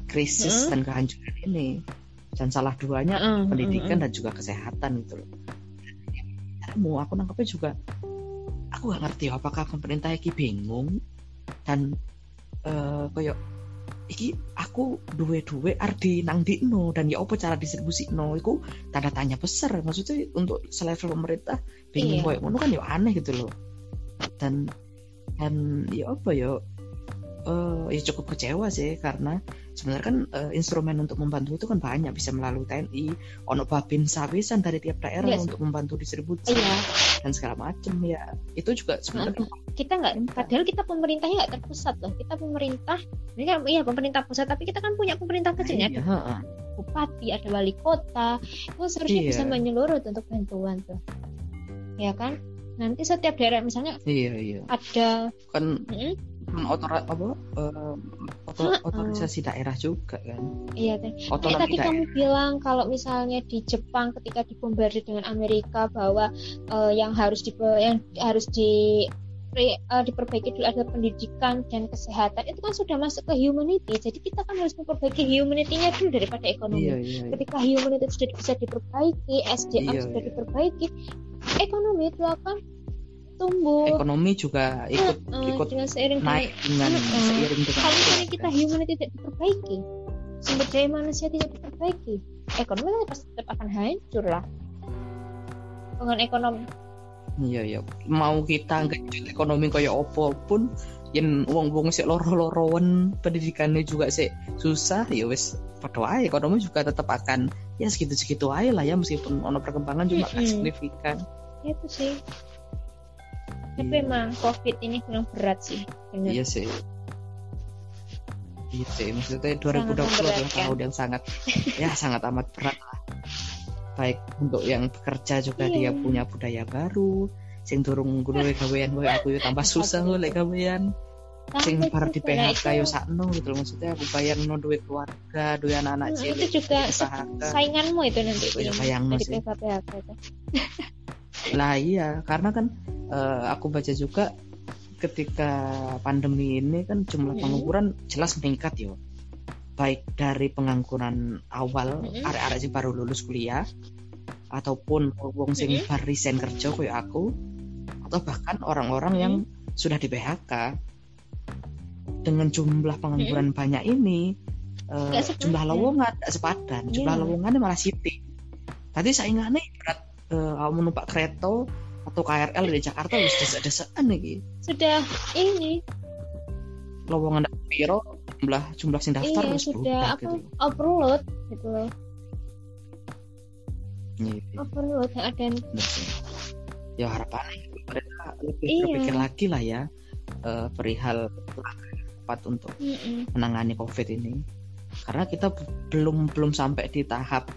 krisis mm -hmm. dan kehancuran ini dan salah duanya mm -hmm. pendidikan dan juga kesehatan gitu loh. Mau aku nangkepnya juga aku gak ngerti apakah pemerintah iki bingung dan uh, koyo iki aku duwe-duwe ardi nang dino dan ya apa cara distribusi no iku tanda tanya besar maksudnya untuk selevel pemerintah bingung iya. koyo ngono kan ya aneh gitu loh dan dan ya apa ya? Uh, ya cukup kecewa sih karena sebenarnya kan uh, instrumen untuk membantu itu kan banyak bisa melalui TNI ono babin sawisan dari tiap daerah yes. untuk membantu distribusi iya. dan segala macam ya. Itu juga sebenarnya nah, kita nggak padahal kita pemerintahnya nggak terpusat loh. Kita pemerintah ini kan iya pemerintah pusat tapi kita kan punya pemerintah kecilnya iya, ada bupati ada wali kota itu seharusnya iya. bisa menyeluruh untuk bantuan tuh. Ya kan nanti setiap daerah misalnya iya iya. ada kan hmm? otor apa uh, otor, otorisasi daerah juga kan? Iya kan eh, tadi kamu bilang kalau misalnya di Jepang ketika dibombardir dengan Amerika bahwa uh, yang harus di yang harus di uh, diperbaiki dulu ada pendidikan dan kesehatan itu kan sudah masuk ke humanity. Jadi kita kan harus memperbaiki humanity-nya dulu daripada ekonomi. Iya, iya, iya. ketika humanity sudah bisa diperbaiki SDM iya, sudah iya. diperbaiki ekonomi itu akan tumbuh. Ekonomi juga ikut uh, ikut dengan seiring naik dengan uh, seiring dengan kalau misalnya kita humanity tidak diperbaiki sumber daya manusia tidak diperbaiki ekonomi pasti tetap akan hancur lah. Dengan ekonomi iya iya. Mau kita nggak ekonomi kayak opo pun yang uang uang sih loro lorowan pendidikannya juga sih susah ya wes aja ekonomi juga tetap akan ya segitu segitu aja lah ya meskipun ono perkembangan cuma mm -hmm. signifikan. Itu sih. Tapi iya. emang covid ini memang berat sih bener. iya sih. Iya sih maksudnya 2020 adalah tahun yang sangat ya sangat amat berat lah baik untuk yang bekerja juga iya. dia punya budaya baru. Sing turung gue gawean gue aku tambah susah gue lek gawean. Sing para di PHK yo sakno gitu loh maksudnya aku bayang no duit keluarga duit anak-anak hmm, itu juga sainganmu itu nanti ya, bayang sih. PHK itu. Lah iya karena kan uh, aku baca juga ketika pandemi ini kan jumlah hmm. pengangguran jelas meningkat yo baik dari pengangguran awal mm-hmm. arek-arek sing baru lulus kuliah ataupun wong sing mm-hmm. baru resign kerja kayak aku atau bahkan orang-orang mm-hmm. yang sudah di PHK dengan jumlah pengangguran mm-hmm. banyak ini uh, jumlah lowongan tidak sepadan yeah. jumlah lowongannya malah sipit tadi saingannya berat uh, menumpak kereta atau KRL di Jakarta wis desa-desaan nih sudah ini lowongan piro jumlah jumlah sing daftar iya, sudah apa gitu. overload gitu loh iya, iya. overload yang ada ya harapannya mereka lebih iya. berpikir lagi lah ya uh, perihal tepat untuk mm -mm. menangani covid ini karena kita belum belum sampai di tahap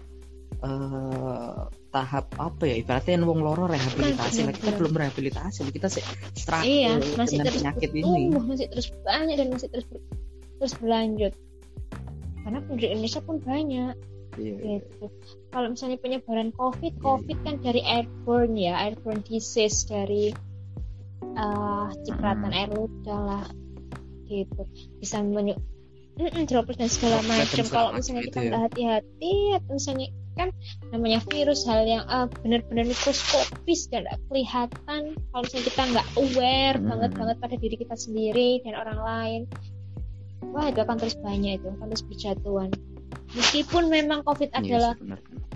uh, tahap apa ya ibaratnya wong loro rehabilitasi nah, kita belum rehabilitasi kita sih struggle iya, masih dengan terus penyakit ini masih terus banyak dan masih terus terus berlanjut karena penduduk Indonesia pun banyak iya. gitu. kalau misalnya penyebaran COVID COVID kan dari airborne ya airborne disease dari uh, cipratan hmm. air ludah lah gitu bisa menyu droplet dan segala macam kalau misalnya kita nggak ya. hati-hati atau misalnya kan namanya virus hal yang uh, benar-benar mikroskopis dan kelihatan kalau misalnya kita nggak aware hmm. banget banget pada diri kita sendiri dan orang lain wah itu akan terus banyak itu akan terus berjatuhan meskipun memang covid Iya, adalah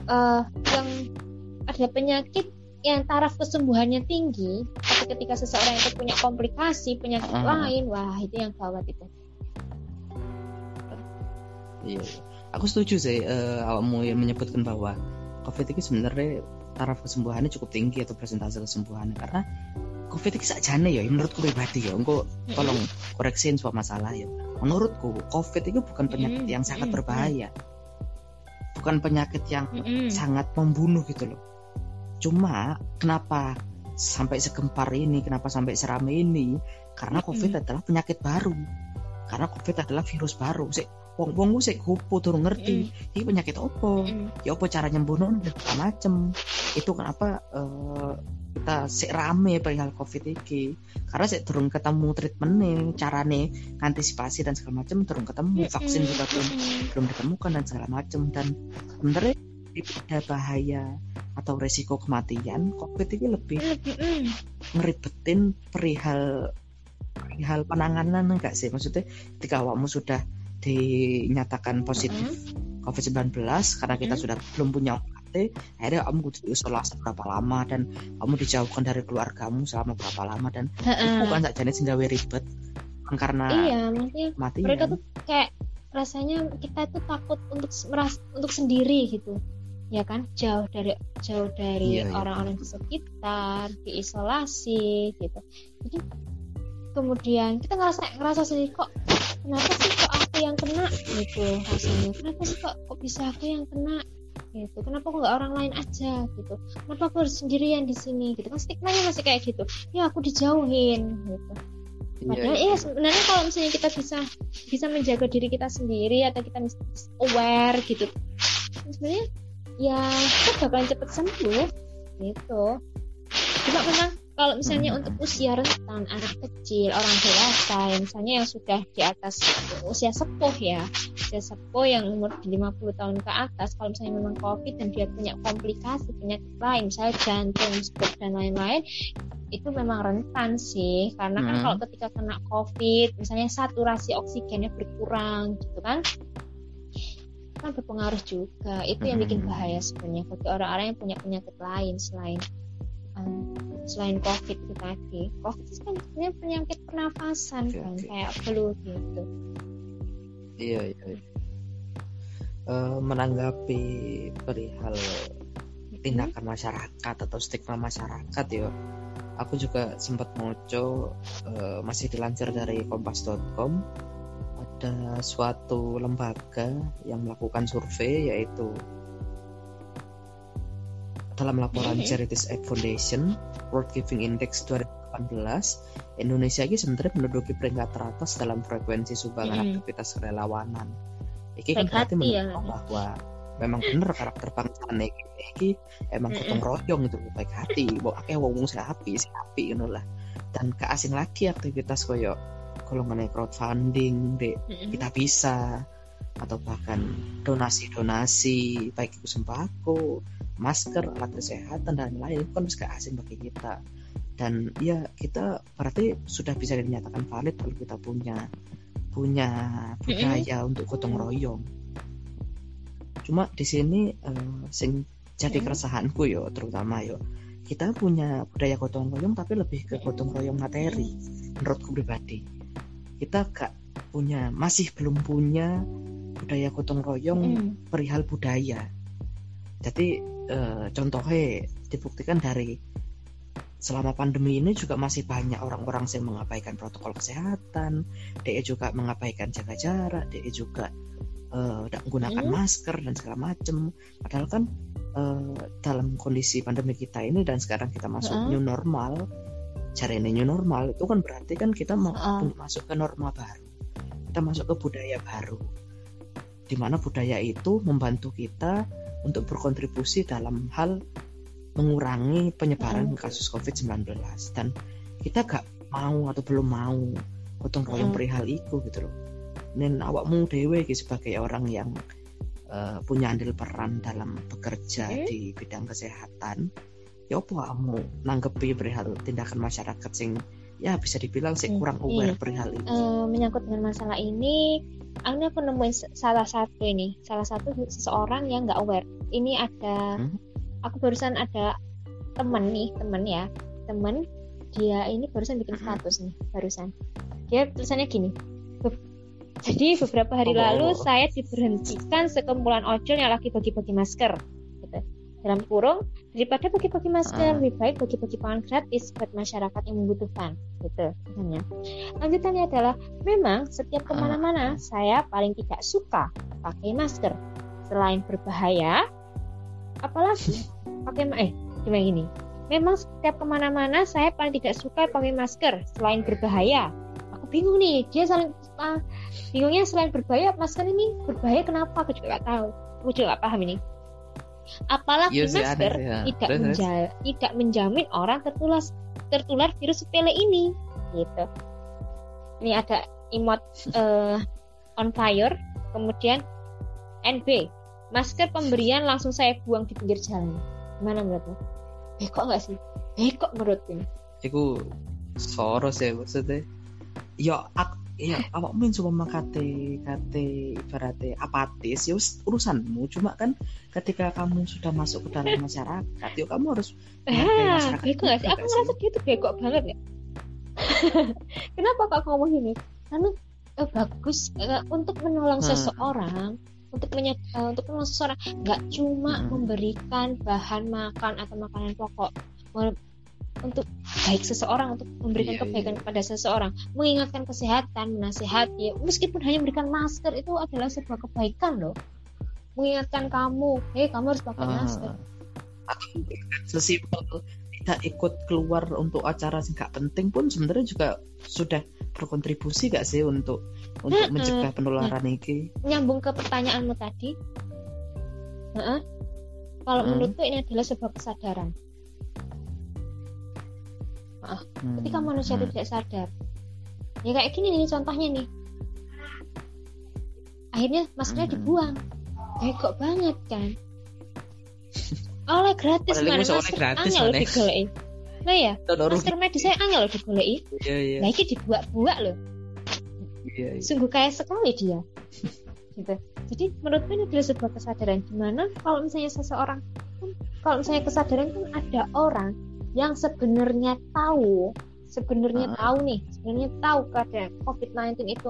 eh, yang ada penyakit yang taraf kesembuhannya tinggi tapi ketika seseorang itu punya komplikasi penyakit Ah. lain wah itu yang gawat itu Iya, iya. Aku setuju sih eh, awakmu yang menyebutkan bahwa COVID ini sebenarnya taraf kesembuhannya cukup tinggi atau presentase kesembuhannya karena COVID ini sakjane ya menurutku pribadi ya. Engko tolong koreksiin sebuah masalah ya. Menurutku COVID itu bukan penyakit yang sangat berbahaya. Bukan penyakit yang sangat membunuh gitu loh. Cuma kenapa sampai segempar ini kenapa sampai seramai ini? Karena COVID adalah penyakit baru. Karena COVID adalah virus baru. Sih wong wong sik gopo durung ngerti. Ini penyakit opo Mm-mm. ya apa cara nyembuhno macem. Itu kenapa eh, kita sik rame perihal covid iki. Karena sik durung ketemu treatmentnya carane antisipasi dan segala macem durung ketemu vaksin juga belum belum ditemukan dan segala macem. Dan sebenarnya ada bahaya atau resiko kematian covid ini lebih ngeribetin perihal perihal penanganan enggak sih? Maksudnya ketika awakmu sudah dinyatakan positif COVID-19 karena kita sudah belum punya OKT akhirnya kamu kudu isolasi berapa lama dan kamu dijauhkan dari keluargamu selama berapa lama dan itu bukan saja sendiri ribet bukan karena iya maksudnya mati mereka kan. tuh kayak rasanya kita tuh takut untuk meras untuk sendiri gitu ya kan? Jauh dari jauh dari Iya, iya. orang-orang di sekitar diisolasi gitu. Jadi kemudian kita ngerasa ngerasa sendiri kok kenapa sih kok aku yang kena? Gitu rasanya. Kenapa sih kok kok bisa aku yang kena? Gitu kenapa kok nggak orang lain aja? Gitu kenapa aku harus sendirian di sini? Gitu kan stigmanya masih kayak gitu. Ya aku dijauhin. Gitu. Iya, Padahal iya. iya sebenarnya kalau misalnya kita bisa bisa menjaga diri kita sendiri atau kita aware gitu, sebenarnya ya kita bakalan cepet sembuh gitu. Cuma memang kalau misalnya Hmm. untuk usia rentan, anak kecil, orang dewasa, yang misalnya yang sudah di atas usia sepuh ya, usia sepuh yang umur 50 tahun ke atas, kalau misalnya memang COVID dan dia punya komplikasi penyakit lain, misalnya jantung, stroke dan lain-lain, itu memang rentan sih karena kan Hmm. kalau ketika kena covid misalnya saturasi oksigennya berkurang gitu kan kan berpengaruh juga itu yang bikin Hmm. bahaya sebenarnya bagi orang-orang yang punya penyakit lain selain um, selain covid itu tadi covid itu kan sebenarnya penyakit pernafasan Oke, kan oke. kayak flu gitu Iya, iya. iya. Eh, menanggapi perihal tindakan masyarakat atau stigma masyarakat ya aku juga sempat moco eh, masih dilansir dari kompas.com ada suatu lembaga yang melakukan survei yaitu dalam laporan Mhm. Charities Act Foundation World Giving Index 2018 Indonesia ini sebenarnya menduduki peringkat teratas dalam frekuensi sumbangan Mhm. aktivitas kerelawanan. Iki kan berarti hati ya. menunjukkan bahwa memang bener karakter bangsa iki iki emang gotong royong itu baik hati, mbok akeh wong wong api, sing api ngono lah. Dan ke asing lagi aktivitas koyo golongan crowdfunding, dek kita bisa atau bahkan donasi-donasi baik itu sembako, masker, alat kesehatan dan lain itu kan gak asing bagi kita. Dan ya kita berarti sudah bisa dinyatakan valid kalau kita punya punya budaya untuk gotong royong. Cuma di sini eh, sing jadi keresahanku yo terutama yo kita punya budaya gotong royong tapi lebih ke gotong royong materi menurutku pribadi kita gak punya masih belum punya budaya gotong royong Mm. perihal budaya jadi eh, contohnya dibuktikan dari selama pandemi ini juga masih banyak orang-orang yang mengabaikan protokol kesehatan DE juga mengabaikan jaga jarak DE juga eh, tidak menggunakan Hmm. masker dan segala macam padahal kan eh, dalam kondisi pandemi kita ini dan sekarang kita masuk Heeh. new normal cari ini new normal itu kan berarti kan kita mau Heeh. masuk ke norma baru kita masuk ke budaya baru di mana budaya itu membantu kita untuk berkontribusi dalam hal mengurangi penyebaran Mm. kasus COVID-19 dan kita gak mau atau belum mau gotong royong Mm. perihal itu gitu loh dan awakmu dewe iki sebagai orang yang eh, punya andil peran dalam bekerja Mm. di bidang kesehatan ya apa kamu nanggepi perihal tindakan masyarakat sing ya bisa dibilang sih Hmm, kurang iya. aware perihal ini. Eh, menyangkut dengan masalah ini, ini aku nemuin salah satu ini, salah satu seseorang yang nggak aware. Ini ada, Hmm. aku barusan ada temen nih, temen ya, temen dia ini barusan bikin Hmm. status nih, barusan. Dia tulisannya gini. "Be- Jadi beberapa hari Oh, lalu oh, oh. saya diberhentikan sekumpulan ojol yang lagi bagi-bagi masker. Dalam kurung, daripada bagi-bagi masker, Ah. lebih baik bagi-bagi pangan gratis buat masyarakat yang membutuhkan. Gitu. tulisannya. Lanjutannya adalah, memang setiap Ah. ke mana-mana saya paling tidak suka pakai masker. Selain berbahaya, apalagi pakai eh gimana gini? Memang setiap ke mana-mana saya paling tidak suka pakai masker selain berbahaya. Aku bingung nih, dia saling ah, bingungnya selain berbahaya masker ini berbahaya kenapa? Aku juga nggak tahu. Aku juga nggak paham ini. Apalagi Iya sih, masker ya. tidak terus. menja- tidak menjamin orang tertular tertular virus sepele ini gitu ini ada emot eh, on fire kemudian NB masker pemberian langsung saya buang di pinggir jalan gimana menurutmu bekok nggak sih bekok menurutku Iku soros ya maksudnya. Ya ak ya awakmu yang cuma kate kate ibaratnya apatis ya urusanmu. Cuma kan ketika kamu sudah masuk ke dalam masyarakat ya kamu harus ah masyarakat bekok nggak sih? aku ngerasa dia tuh bekok banget ya? Kenapa kok aku ngomong gini karena eh, bagus eh, untuk menolong Hmm. seseorang untuk menye- eh, untuk menolong seseorang. Nggak cuma Hmm. memberikan bahan makan atau makanan pokok untuk baik seseorang untuk memberikan Iya, kebaikan iya. kepada seseorang mengingatkan kesehatan menasihati meskipun hanya memberikan masker itu adalah sebuah kebaikan loh mengingatkan kamu hei kamu harus pakai Ah. masker atau sesimpel tidak ikut keluar untuk acara yang nggak penting pun sebenarnya juga sudah berkontribusi gak sih untuk untuk Mm-mm. mencegah penularan ini nyambung ke pertanyaanmu tadi Heeh. kalau Hmm. menurutku ini adalah sebuah kesadaran ketika Hmm, manusia hmm. tidak sadar. Ya kayak gini nih contohnya nih. Akhirnya maskernya Hmm. dibuang. Bego banget kan? Oleh gratis mana masker gratis, angel Maneh. digoleki. Nah ya Dodo rugi. masker medis saya angel digoleki. Iya iya. Nah ini dibuat-buat loh iya. iya. sungguh kaya sekali dia. Gitu. Jadi menurutku ini adalah sebuah kesadaran. Di mana kalau misalnya seseorang kalau misalnya kesadaran kan ada orang yang sebenarnya tahu sebenarnya Ah. tahu nih sebenarnya tahu keadaan COVID-19 itu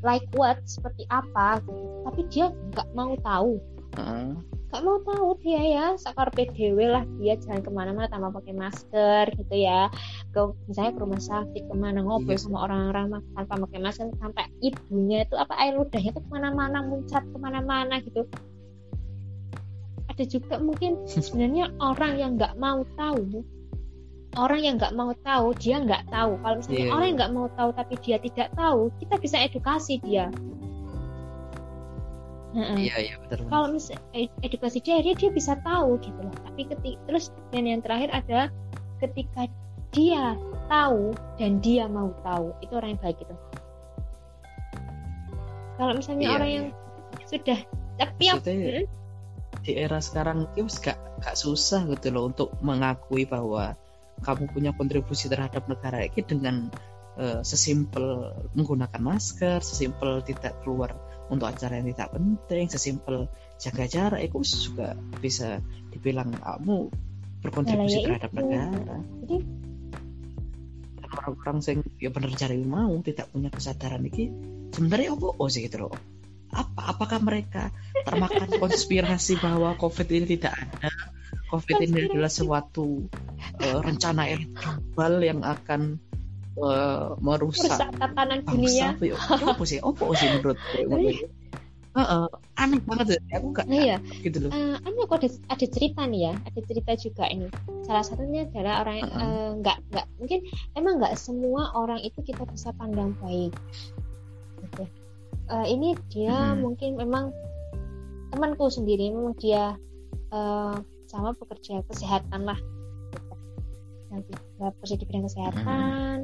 like what seperti apa gitu. tapi dia nggak mau tahu Heeh. nggak mau tahu dia ya sakar PDW lah dia jalan ke mana-mana tanpa pakai masker gitu ya ke misalnya ke rumah sakit ke mana ngobrol Iya. sama orang-orang tanpa pakai masker sampai ibunya itu apa air ludahnya itu ke mana-mana muncrat ke mana-mana gitu ada juga mungkin sebenarnya orang yang nggak mau tahu orang yang nggak mau tahu dia nggak tahu kalau misalnya Iya, orang iya. yang nggak mau tahu tapi dia tidak tahu kita bisa edukasi dia Iya iya betul. kalau misal ed- edukasi dia dia dia bisa tahu gitu loh tapi ketika terus dan yang terakhir adalah ketika dia tahu dan dia mau tahu itu orang yang baik gitu kalau misalnya Iya, orang iya. yang sudah tapi yang Hmm? di era sekarang itu gak, gak susah gitu loh untuk mengakui bahwa kamu punya kontribusi terhadap negara ini dengan eh, sesimpel menggunakan masker, sesimpel tidak keluar untuk acara yang tidak penting, sesimpel jaga jarak itu juga bisa dibilang kamu berkontribusi Nah, ya terhadap itu. negara. jadi orang-orang yang ya bener cari mau tidak punya kesadaran ini sebenarnya apa oh sih gitu loh apa apakah mereka termakan konspirasi bahwa covid ini tidak ada covid ini adalah suatu eh, rencana elit global yang akan eh, merusak. Tatanan dunia. Apa ya? Apa sih? Apa sih menurut Heeh, aneh banget sih. Aku gak nah iya. gitu loh. Eh, anu aku ada ada cerita nih ya. Ada cerita juga ini. Salah satunya adalah orang yang Uh-uh. eh, nggak nggak mungkin emang nggak semua orang itu kita bisa pandang baik. Gitu. Eh, ini dia Mhm. mungkin memang temanku sendiri. Memang dia eh, sama pekerja kesehatan lah gitu. nanti dia bekerja di bidang kesehatan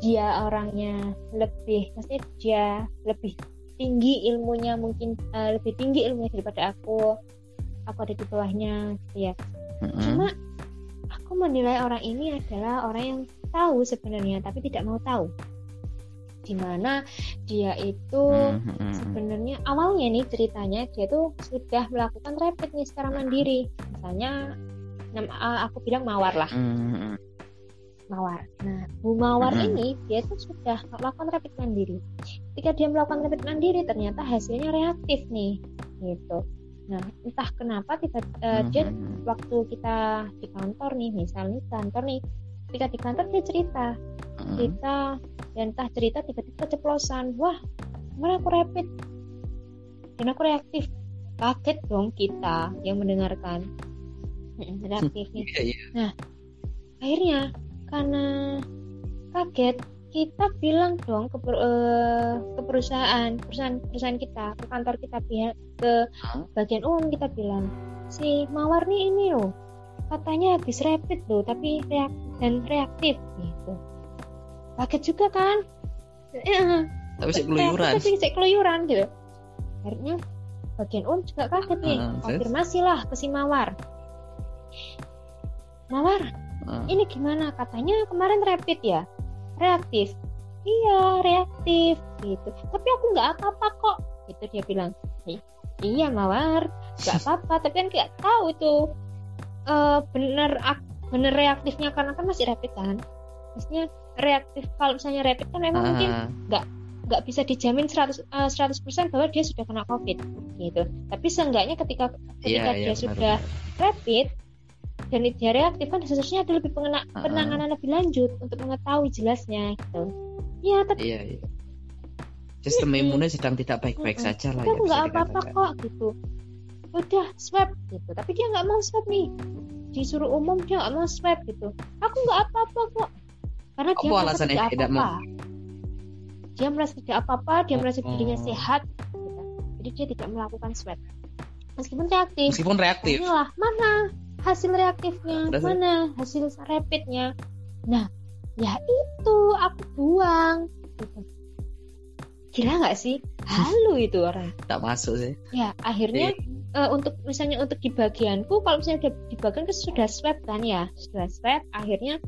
dia orangnya lebih maksudnya dia lebih tinggi ilmunya mungkin eh, lebih tinggi ilmunya daripada aku aku ada di bawahnya gitu ya Mm-mm. cuma aku menilai orang ini adalah orang yang tahu sebenarnya tapi tidak mau tahu di mana dia itu Mhm. sebenarnya awalnya nih ceritanya dia tuh sudah melakukan rapid nih secara mandiri misalnya uh, aku bilang mawar lah Mhm. mawar nah bu mawar Mm-mm. ini dia tuh sudah melakukan rapid mandiri ketika dia melakukan rapid mandiri ternyata hasilnya reaktif nih gitu nah entah kenapa tiba uh, dia waktu kita di kantor nih misalnya di kantor nih ketika di kantor dia cerita Mhm. Dan entah cerita tiba-tiba keceplosan. Wah kemarin aku rapid. Dan aku reaktif. Kaget dong kita yang mendengarkan. Reaktif nih. Iya, iya. akhirnya karena kaget kita bilang dong ke, per- eh, ke perusahaan perusahaan perusahaan kita ke kantor kita pihak ke bagian umum kita bilang si mawar nih ini loh katanya habis rapid loh tapi reak dan reaktif gitu kaget juga kan? Eh, Tapi sih keluyuran. tapi saya keluyuran gitu. Akhirnya bagian umum juga kaget nih. Ah, terus? konfirmasi lah ke si mawar. Mawar Ah. ini gimana? Katanya kemarin rapid ya? Reaktif. Iya reaktif gitu. Tapi aku nggak apa-apa kok. Gitu dia bilang. "I- iya mawar. Nggak apa-apa. Tapi kan nggak tahu itu eh bener bener reaktifnya karena kan masih rapid kan? Maksudnya reaktif. Kalau misalnya rapid kan memang mungkin Ah. nggak bisa dijamin 100 eh, 100% bahwa dia sudah kena covid gitu. Tapi seenggaknya ketika ketika Iya, iya, dia benar, sudah rapid dan dia reaktif kan seharusnya ada lebih pengena- Ah. penanganan lebih lanjut untuk mengetahui jelasnya gitu. Ya tapi Iya, iya. Sistem imunnya sedang tidak baik-baik Mm-mm. saja lah tapi ya nggak apa-apa kok gitu. Udah swab gitu. Tapi dia nggak mau swab nih. Disuruh umum dia nggak mau swab gitu. Aku nggak apa-apa kok karena dia merasa tidak apa-apa dia merasa tidak apa-apa dia merasa dirinya sehat gitu. jadi dia tidak melakukan swab meskipun reaktif Meskipun reaktif. Inilah mana hasil reaktifnya, Terus? mana hasil rapidnya. Nah, ya itu aku buang. Gitu. Gila nggak sih? Halu itu orang. Tak masuk sih. Ya akhirnya Iya. eh, untuk misalnya untuk di bagianku, kalau misalnya udah di bagian sudah swab kan ya, sudah swab. Akhirnya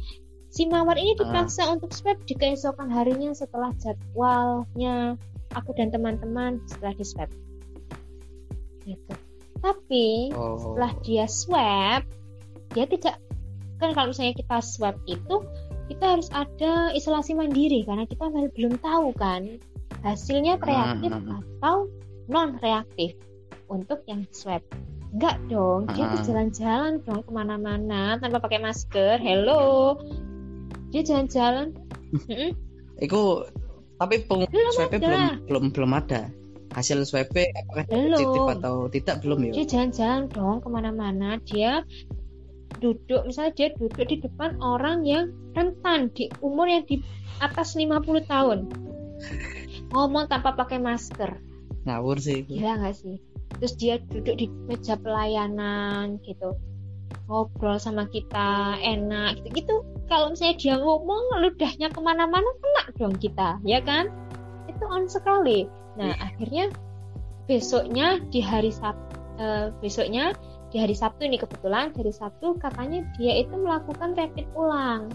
si mawar ini Ah. dipaksa untuk swab di keesokan harinya setelah jadwalnya aku dan teman-teman setelah di swab. Gitu. Tapi Oh. setelah dia swab dia tidak kan kalau misalnya kita swab itu kita harus ada isolasi mandiri karena kita masih belum tahu kan hasilnya reaktif Ah. atau non reaktif untuk yang swab enggak dong dia tuh jalan-jalan dong ke mana-mana tanpa pakai masker hello dia jalan-jalan. Iku tapi peng Belum ada. belum belum belum ada. Hasil swabnya apakah Belum. positif atau tidak belum ya? dia jalan-jalan dong ke mana-mana dia duduk misalnya dia duduk di depan orang yang rentan di umur yang di atas 50 tahun ngomong tanpa pakai masker Ngawur sih. itu. gila nggak sih terus dia duduk di meja pelayanan gitu ngobrol sama kita enak gitu gitu kalau misalnya dia ngomong ludahnya ke mana-mana kena dong kita ya kan? Itu on sekali. Nah akhirnya besoknya di hari Sabtu besoknya di hari Sabtu ini kebetulan hari Sabtu katanya dia itu melakukan rapid ulang.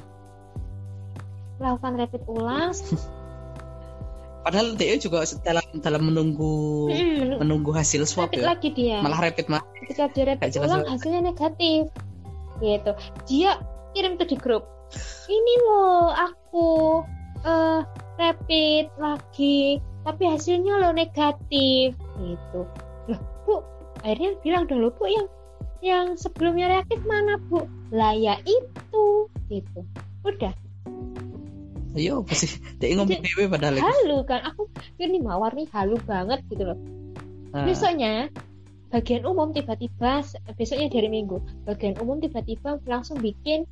Melakukan rapid ulang Padahal dia juga dalam dalam menunggu mm, menunggu hasil swab rapid ya. lagi dia. Malah rapid mah. ketika dia rapid jelas ulang hasilnya negatif. Gitu. Dia kirim tuh di grup ini loh aku eh rapid lagi tapi hasilnya lo negatif. Gitu. Loh bu akhirnya bilang dong loh bu yang yang sebelumnya reaktif mana bu? Lah ya itu. Gitu. Udah Ayo apa sih? Dia ngomong dewe padahal halu kan aku ini mawar nih halu banget gitu loh. Ah, besoknya bagian umum tiba-tiba besoknya dari minggu bagian umum tiba-tiba langsung bikin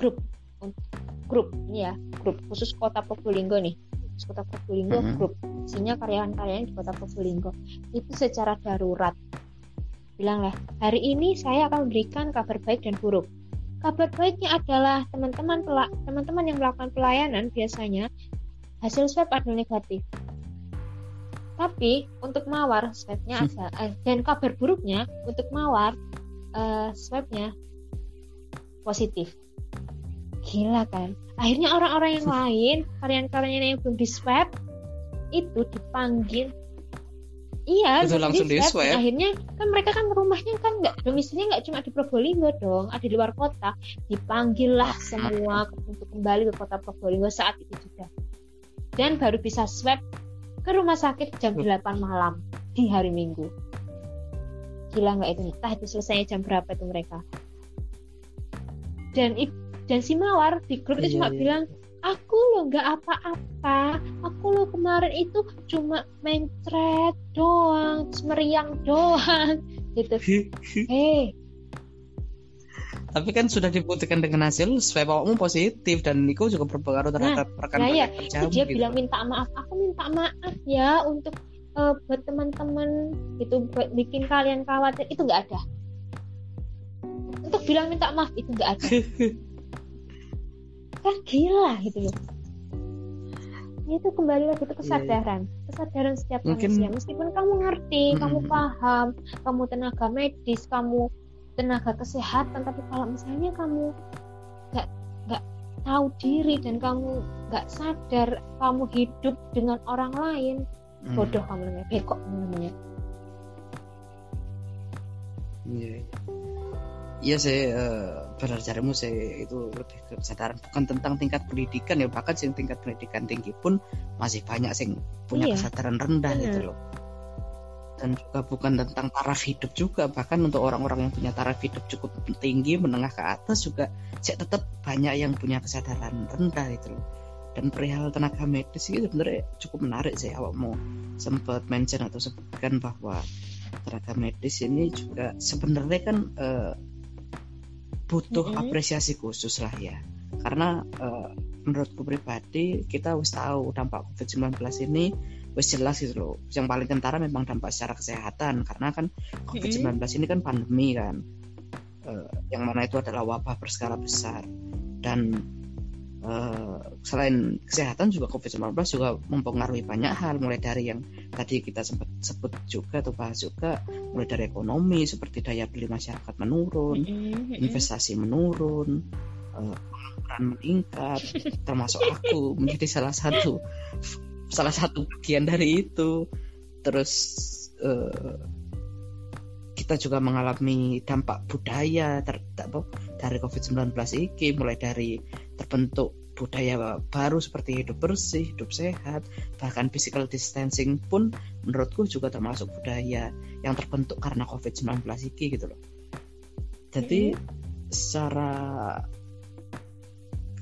grup grup ini ya grup khusus kota Probolinggo nih. Khusus kota Probolinggo Mhm. grup isinya karyawan-karyawan di kota Probolinggo. Itu secara darurat. Bilang lah hari ini saya akan memberikan kabar baik dan buruk kabar baiknya adalah teman-teman teman-teman yang melakukan pelayanan biasanya hasil swab adalah negatif. Tapi untuk mawar swabnya ada eh, dan kabar buruknya untuk mawar eh, swabnya positif. Gila kan? Akhirnya orang-orang yang lain karyawan-karyawan yang belum di swab itu dipanggil Iya, itu langsung di swab. Akhirnya kan mereka kan rumahnya kan nggak domisilinya nggak cuma di Probolinggo dong, ada di luar kota. Dipanggil lah semua untuk kembali ke kota Probolinggo saat itu juga. Dan baru bisa swab ke rumah sakit jam 8 malam di hari Minggu. Gila nggak itu? Entah itu selesainya jam berapa itu mereka. Dan dan si Mawar di grup itu iya, cuma iya. bilang aku lo nggak apa-apa. Aku lo kemarin itu cuma main thread doang meriang doang gitu. Hei tapi kan sudah dibuktikan dengan hasil swab awakmu positif dan Niko juga berpengaruh terhadap nah, rekan nah ya, itu dia gitu. bilang minta maaf. Aku minta maaf ya untuk uh, buat teman-teman gitu buat bikin kalian khawatir. Itu nggak ada. Untuk bilang minta maaf itu nggak ada kan gila gitu loh itu kembali lagi ke iya, iya. kesadaran yeah. kesadaran setiap Mungkin... manusia meskipun kamu ngerti hmm. kamu paham kamu tenaga medis kamu tenaga kesehatan tapi kalau misalnya kamu nggak nggak tahu diri dan kamu nggak sadar kamu hidup dengan orang lain hmm. bodoh kamu namanya bekok namanya iya yeah iya sih uh, benar carimu sih itu lebih ke kesadaran. Bukan tentang tingkat pendidikan ya bahkan sih tingkat pendidikan tinggi pun masih banyak sih punya iya. kesadaran rendah gitu loh. Dan juga bukan tentang taraf hidup juga bahkan untuk orang-orang yang punya taraf hidup cukup tinggi menengah ke atas juga sih tetap banyak yang punya kesadaran rendah gitu loh. Dan perihal tenaga medis itu sebenarnya cukup menarik sih awak mau sempat mention atau sebutkan bahwa tenaga medis ini juga sebenarnya kan uh, butuh mm -hmm. apresiasi khusus lah ya. Karena uh, menurutku pribadi kita harus tahu dampak COVID-19 ini wis jelas gitu loh. Yang paling kentara memang dampak secara kesehatan karena kan COVID-19 ini kan pandemi kan. Uh, yang mana itu adalah wabah berskala besar. Dan uh, selain kesehatan juga COVID-19 juga mempengaruhi banyak hal mulai dari yang tadi kita sempat sebut juga atau bahas juga mulai dari ekonomi seperti daya beli masyarakat menurun, mm-hmm. investasi menurun, uh, pengangguran meningkat, termasuk aku menjadi salah satu salah satu bagian dari itu. Terus uh, kita juga mengalami dampak budaya ter, dari COVID-19 ini mulai dari terbentuk budaya baru seperti hidup bersih, hidup sehat, bahkan physical distancing pun menurutku juga termasuk budaya yang terbentuk karena COVID-19 ini gitu loh. Jadi secara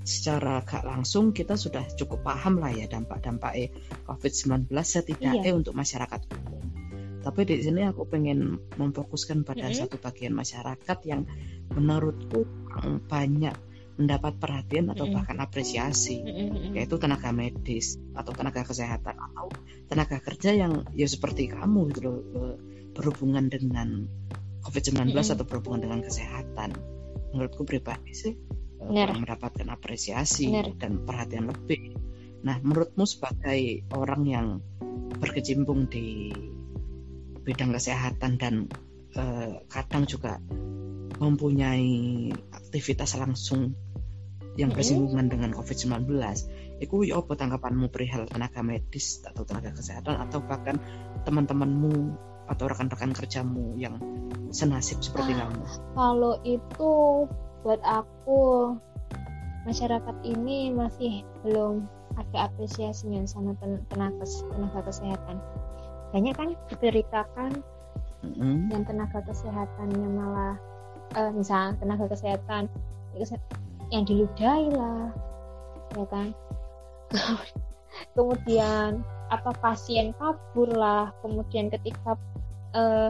secara gak langsung kita sudah cukup paham lah ya dampak-dampak COVID-19 setidaknya iya. untuk masyarakat umum. Tapi di sini aku pengen memfokuskan pada mm -hmm. satu bagian masyarakat yang menurutku banyak mendapat perhatian atau mm-hmm. bahkan apresiasi mm-hmm. yaitu tenaga medis atau tenaga kesehatan atau tenaga kerja yang ya seperti kamu gitu loh eh, berhubungan dengan COVID-19 mm-hmm. atau berhubungan dengan kesehatan menurutku pribadi sih eh, Benar. mendapatkan apresiasi dan perhatian lebih nah menurutmu sebagai orang yang berkecimpung di bidang kesehatan dan uh, kadang juga mempunyai aktivitas langsung yang bersinggungan dengan COVID-19 itu ya apa tanggapanmu perihal tenaga medis atau tenaga kesehatan atau bahkan teman-temanmu atau rekan-rekan kerjamu yang senasib seperti ah, kamu? Kalau itu buat aku masyarakat ini masih belum ada apresiasinya sama tenaga tenaga kesehatan banyak kan diberitakan mm-hmm. yang tenaga kesehatannya malah uh, misalnya tenaga kesehatan yang diludahi lah ya kan? Kemudian apa pasien kabur lah kemudian ketika uh,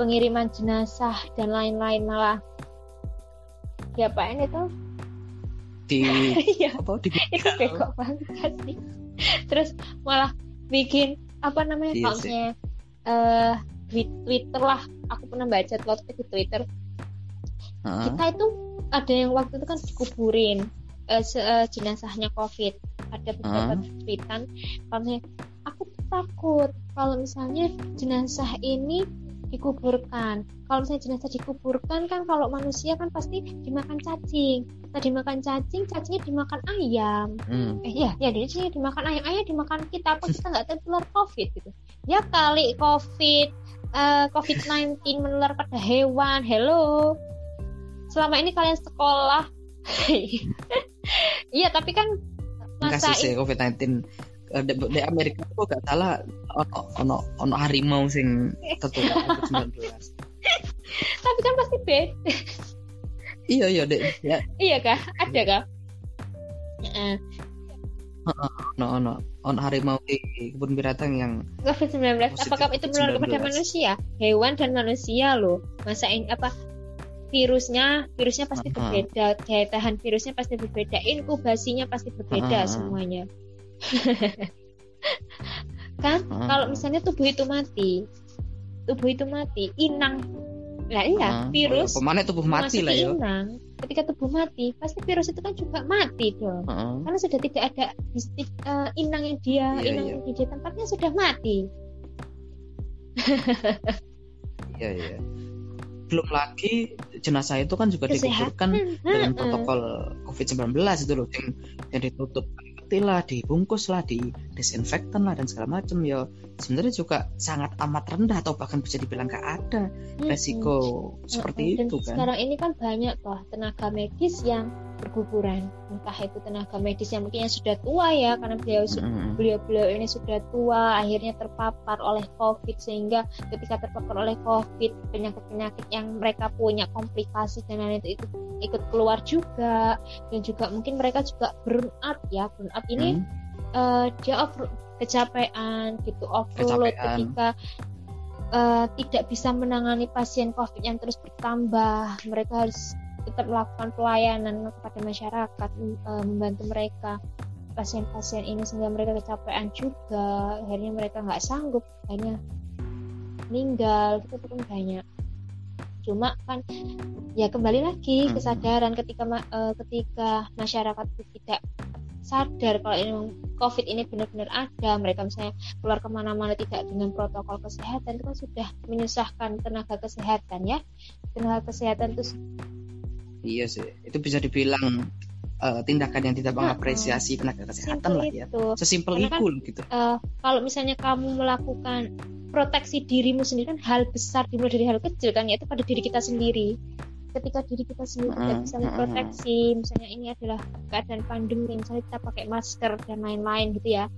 pengiriman jenazah dan lain-lain malah diapain itu? Di ya, apa di itu bego banget sih. Terus malah bikin apa namanya iya kalau uh, Twitter lah. Aku pernah baca waktu di Twitter. Uh. kita itu ada yang waktu itu kan dikuburin uh, uh, jenazahnya covid. Ada beberapa uh. tweetan. Kalau misalnya aku takut kalau misalnya jenazah ini dikuburkan. Kalau misalnya jenazah dikuburkan kan kalau manusia kan pasti dimakan cacing. Nah dimakan cacing, cacingnya dimakan ayam. Hmm. Eh ya, ya cacingnya dimakan ayam, ayam dimakan kita apa kita nggak tertular COVID gitu. Ya kali COVID uh, COVID-19 menular pada hewan. Hello. Selama ini kalian sekolah. Iya, tapi kan masa kasus COVID-19 eh, di, di Amerika kok gak salah ono ono ono harimau sing tertular COVID-19. tapi kan pasti beda. iya iya dek ya iya kah? Ada kah? Heeh. ono ono ono harimau di kebun binatang yang COVID-19 Positif apakah itu menular kepada COVID-19. manusia? Hewan dan manusia loh. Masa ini apa virusnya virusnya pasti Aha. berbeda, daya tahan virusnya pasti berbeda, inkubasinya pasti berbeda Aha. semuanya. kan Aha. kalau misalnya tubuh itu mati, tubuh itu mati, inang. Lah iya, ah, virus pemane tubuh mati lah ya inang. Ketika tubuh mati, pasti virus itu kan juga mati dong. Heeh. Karena sudah tidak ada eh, inang yang dia, Iya, inang iya. yang dia tempatnya sudah mati. iya iya belum lagi jenazah itu kan juga dikuburkan Kesehatan. dengan Heeh. protokol COVID-19 itu loh yang, yang ditutup peti lah, dibungkus lah, di disinfektan lah dan segala macam ya sebenarnya juga sangat amat rendah atau bahkan bisa dibilang gak ada resiko Mm-mm. seperti Dan itu kan. sekarang ini kan banyak toh tenaga medis yang berguguran. Entah itu tenaga medis yang mungkin yang sudah tua ya karena beliau Mm-mm. beliau-beliau ini sudah tua akhirnya terpapar oleh COVID sehingga ketika terpapar oleh COVID penyakit-penyakit yang mereka punya komplikasi dan lain itu, itu ikut keluar juga dan juga mungkin mereka juga burn out ya burn out ini Hmm. eh, dia over kecapean gitu overload Kecapean. ketika eh, tidak bisa menangani pasien COVID yang terus bertambah mereka harus tetap melakukan pelayanan kepada masyarakat eh, membantu mereka pasien-pasien ini sehingga mereka kecapean juga akhirnya mereka nggak sanggup akhirnya meninggal itu pun banyak cuma kan ya kembali lagi Hmm. kesadaran ketika eh, ketika masyarakat itu tidak sadar kalau ini COVID ini benar-benar ada mereka misalnya keluar ke mana-mana tidak dengan protokol kesehatan itu kan sudah menyusahkan tenaga kesehatan ya tenaga kesehatan itu Iya sih, itu bisa dibilang eh, tindakan yang tidak mengapresiasi tenaga kesehatan simpel lah ya. itu. Sesimpel Karena itu kan- gitu. Eh, kalau misalnya kamu melakukan proteksi dirimu sendiri kan hal besar dimulai dari hal kecil kan yaitu pada diri kita sendiri. Ketika diri kita sendiri tidak bisa memproteksi misalnya ini adalah keadaan pandemi misalnya kita pakai masker dan lain-lain gitu ya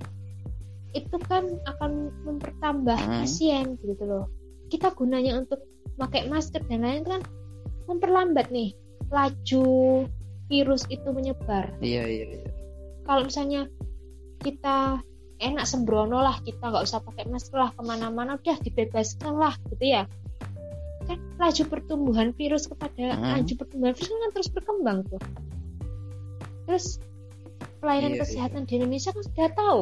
itu kan akan mempertambah pasien gitu loh. Kita gunanya untuk pakai masker dan lain-lain kan memperlambat nih laju virus itu menyebar Iya iya iya. kalau misalnya kita enak sembrono lah kita nggak usah pakai masker lah ke mana-mana udah dibebaskan lah gitu ya kan laju pertumbuhan virus kepada Hmm. laju pertumbuhan virus kan terus berkembang tuh terus pelayanan Iya, kesehatan di Indonesia kan sudah tahu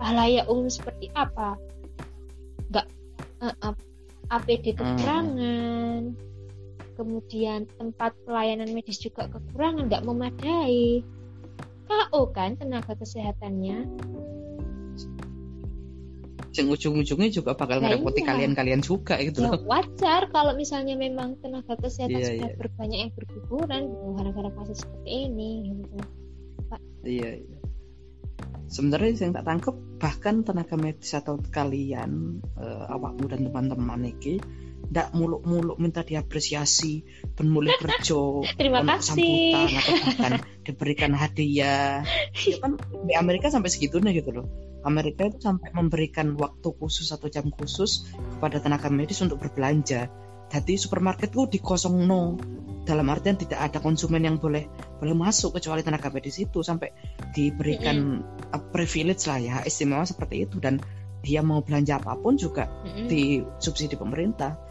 layak umum seperti apa nggak eh, eh, APD Hmm. Kemudian tempat pelayanan medis juga kekurangan nggak memadai KO kan tenaga kesehatannya Yang ujung-ujungnya juga bakal Nah, iya. kalian-kalian juga gitu ya loh. wajar kalau misalnya memang tenaga kesehatan Iya, sudah iya. berbanyak yang berguguran gitu, gara-gara kasus seperti ini gitu. Iya iya. Sebenarnya yang tak tangkep bahkan tenaga medis atau kalian eh, awakmu dan teman-teman iki ndak muluk-muluk minta diapresiasi ben mulai kerja terima kasih. sambutan atau bahkan diberikan hadiah. Ya kan di Amerika sampai segitunya gitu loh. Amerika itu sampai memberikan waktu khusus atau jam khusus kepada tenaga medis untuk berbelanja. Jadi supermarket tuh dikosong no dalam artian tidak ada konsumen yang boleh boleh masuk kecuali tenaga medis itu. Sampai diberikan uh, privilege lah ya istimewa seperti itu. Dan dia mau belanja apa pun juga Mm-mm. di subsidi pemerintah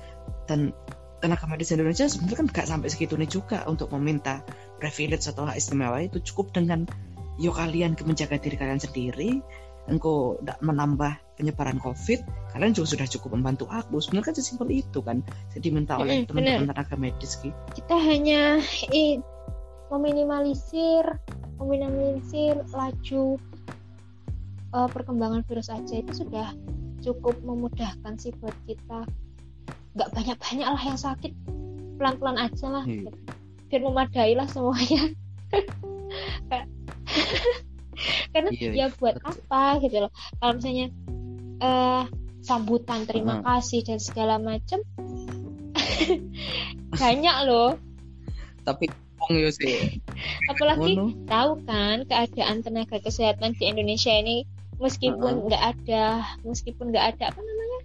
dan tenaga medis Indonesia sebenarnya kan nggak sampai segitunya juga untuk meminta privilege atau hak istimewa itu. Cukup dengan yo kalian menjaga diri kalian sendiri engkau tidak menambah penyebaran covid kalian juga sudah cukup membantu aku. Sebenarnya kan sesimpel itu kan jadi minta oleh teman-teman tenaga medis gitu. Kita hanya eh, meminimalisir meminimalisir laju eh, perkembangan virus aja. Itu sudah cukup memudahkan sih buat kita nggak banyak-banyak lah yang sakit. Pelan-pelan aja lah. Iya. biar memadai lah semuanya. Karena Iya, ya iya, buat betul. apa gitu loh. Kalau misalnya eh sambutan terima Hmm. kasih dan segala macam banyak loh. Tapi yo sih. Apalagi tahu kan keadaan tenaga kesehatan di Indonesia ini meskipun nggak ada meskipun nggak ada apa namanya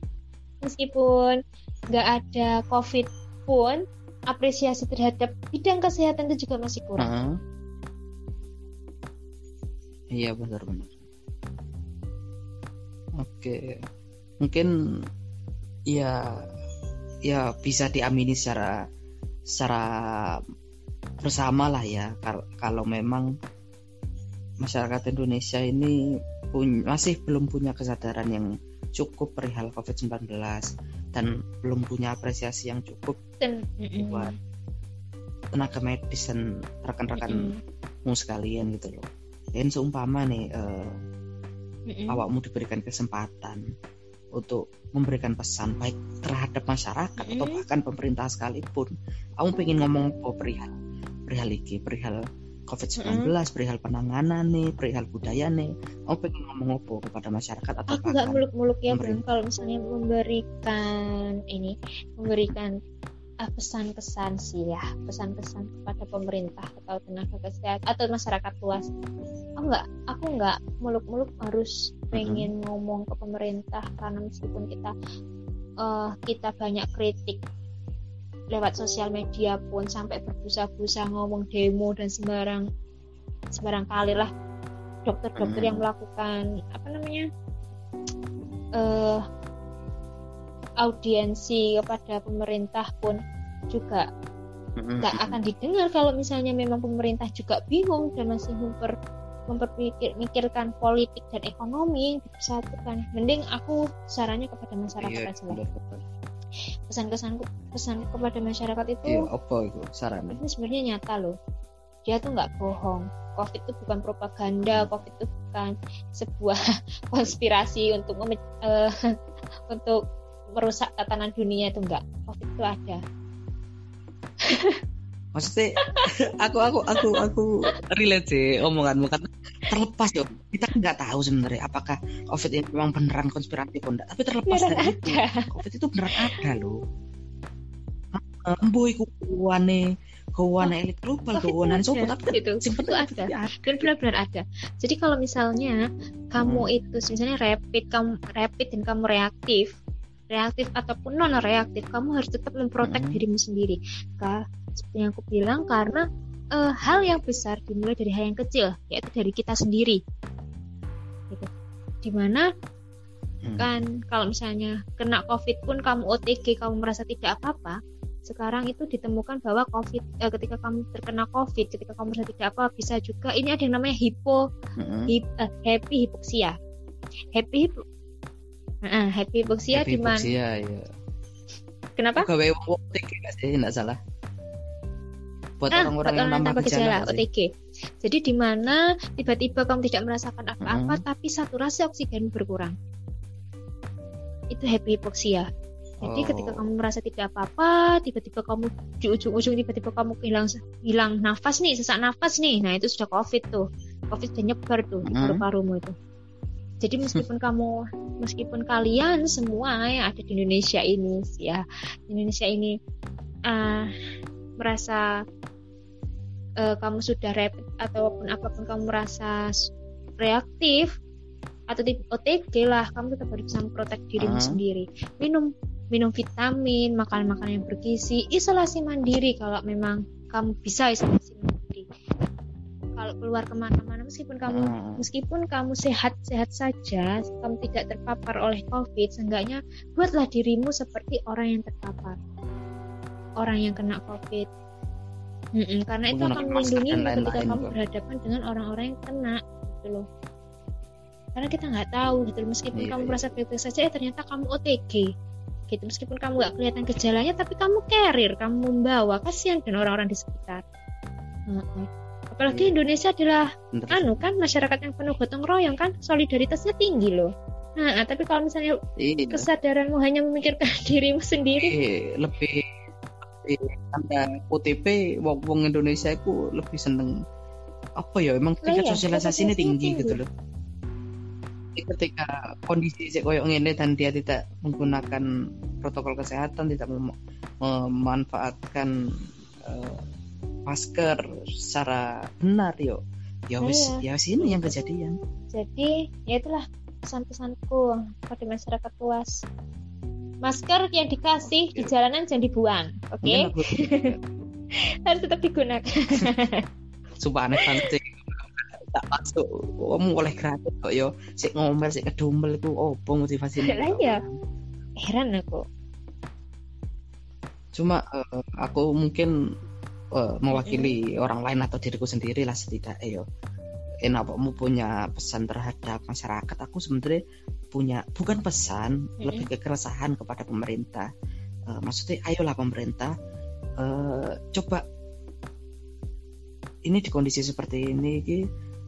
meskipun nggak ada COVID pun apresiasi terhadap bidang kesehatan itu juga masih kurang. Heeh. iya benar benar oke mungkin ya ya bisa diamini secara secara bersama lah ya kal- kalau memang masyarakat Indonesia ini pun- masih belum punya kesadaran yang cukup perihal COVID-19 dan belum punya apresiasi yang cukup Dan mm-mm. buat tenaga medis dan rekan-rekanmu sekalian gitu loh. Dan seumpama nih eh, Mm-mm. awakmu diberikan kesempatan untuk memberikan pesan baik terhadap masyarakat atau Mm. bahkan pemerintah sekalipun, kamu pengen ngomong apa perihal perihal iki, perihal COVID-19, perihal penanganan nih, perihal budaya nih, kamu pengen ngomong apa kepada masyarakat atau aku nggak muluk-muluk ya pemerintah. kalau misalnya memberikan ini memberikan ah, pesan-pesan sih ya pesan-pesan kepada pemerintah atau tenaga kesehatan atau masyarakat luas. Aku nggak aku nggak muluk-muluk harus pengen ngomong ke pemerintah karena meskipun kita eh, kita banyak kritik lewat sosial media pun sampai berbusa-busa ngomong demo dan sembarang sembarang kali lah dokter-dokter Hmm. yang melakukan apa namanya eh audiensi kepada pemerintah pun juga Mm-mm. nggak akan didengar kalau misalnya memang pemerintah juga bingung dan masih memper memperpikirkan politik dan ekonomi yang dipersatukan. Mending aku sarannya kepada masyarakat Iya, aja lah. Pesan-pesanku pesan kepada masyarakat itu Iya, apa itu sarannya? ini sebenarnya nyata loh. Dia tuh nggak bohong. COVID itu bukan propaganda, COVID itu bukan sebuah konspirasi untuk eh, untuk merusak tatanan dunia itu enggak. COVID itu ada. Maksudnya aku aku aku aku relate sih omonganmu karena terlepas yo kita kan nggak tahu sebenarnya apakah COVID ini memang beneran konspirasi atau enggak tapi terlepas Beneran dari itu ada. COVID itu beneran ada loh iku kuwane kuwane elit global kuwane itu sopo tapi kan gitu. Itu penting ada. Dan benar-benar ada. Jadi kalau misalnya kamu Hmm. itu misalnya rapid, kamu rapid dan kamu reaktif, reaktif ataupun non reaktif, kamu harus tetap memprotek Hmm. dirimu sendiri. Kak, seperti yang aku bilang karena eh, hal yang besar dimulai dari hal yang kecil, yaitu dari kita sendiri. Gitu. Di mana Hmm. kan kalau misalnya kena COVID pun kamu OTG, kamu merasa tidak apa-apa. Sekarang itu ditemukan bahwa COVID, eh, ketika kamu terkena COVID, ketika kamu merasa tidak apa, bisa juga ini ada yang namanya hipo Mm-mm. hip, eh, happy hipoksia. Happy Heeh, happy hipoksia Happy di mana? hypoxia, ya. Kenapa? Gawe OTG sih nggak salah buat Ah, orang-orang yang tanpa gejala? OTG. Jadi di mana tiba-tiba kamu tidak merasakan apa-apa, tapi saturasi oksigen berkurang. Itu happy hipoksia. Jadi Oh. ketika kamu merasa tidak apa-apa, tiba-tiba kamu di ujung-ujung tiba-tiba kamu hilang hilang nafas nih, sesak nafas nih. Nah, itu sudah COVID tuh. COVID sudah nyebar tuh di Hmm. paru-parumu itu. Jadi meskipun kamu meskipun kalian semua yang ada di Indonesia ini ya, Indonesia ini eh, merasa eh, kamu sudah rapid ataupun apa pun kamu merasa reaktif atau OTG lah, kamu tetap harus bisa memprotek dirimu Hmm. sendiri. Minum minum vitamin, makan makanan yang bergizi, isolasi mandiri kalau memang kamu bisa isolasi mandiri. Kalau keluar ke mana-mana, meskipun kamu Hmm. meskipun kamu sehat-sehat saja, kamu tidak terpapar oleh COVID, seenggaknya buatlah dirimu seperti orang yang terpapar, orang yang kena COVID. Mm-mm, karena itu akan melindungi dan ketika kamu Bang. berhadapan dengan orang-orang yang kena, gitu loh. Karena kita nggak tahu, gitu loh. Meskipun Iya, kamu iya. merasa baik-baik saja, eh ternyata kamu OTG, gitu. Meskipun kamu nggak kelihatan gejalanya, tapi kamu carrier, kamu membawa, kasihan dan orang-orang di sekitar. Mm-mm. Apalagi Iya. Indonesia adalah anu kan masyarakat yang penuh gotong royong kan solidaritasnya tinggi loh Nah, tapi kalau misalnya iya. kesadaranmu hanya memikirkan dirimu sendiri, Eh, lebih tanda OTP wong wong Indonesia itu lebih seneng apa ya? Emang Lah tingkat iya, sosialisasi ini tinggi tinggi. gitu loh. Ketika kondisi sih koyok ini dan dia tidak menggunakan protokol kesehatan tidak mem- memanfaatkan eh, masker secara benar yo. Ya wis ya sini yang kejadian. Jadi ya itulah pesan-pesanku pada masyarakat luas. Masker yang dikasih di Oke. jalanan jangan dibuang, oke? aku Harus tetap digunakan. sumpah aneh banget sih tak masuk kamu oleh gratis kok yo sik ngomel sik kedumel itu opo motivasinya Lah iya. Heran aku. cuma eh, aku mungkin eh, mewakili orang lain atau diriku sendiri lah setidaknya yo enak kamu punya pesan terhadap masyarakat aku sebenarnya punya bukan pesan Mm-mm. lebih ke keresahan kepada pemerintah. Eh, maksudnya ayolah pemerintah eh, coba ini di kondisi seperti ini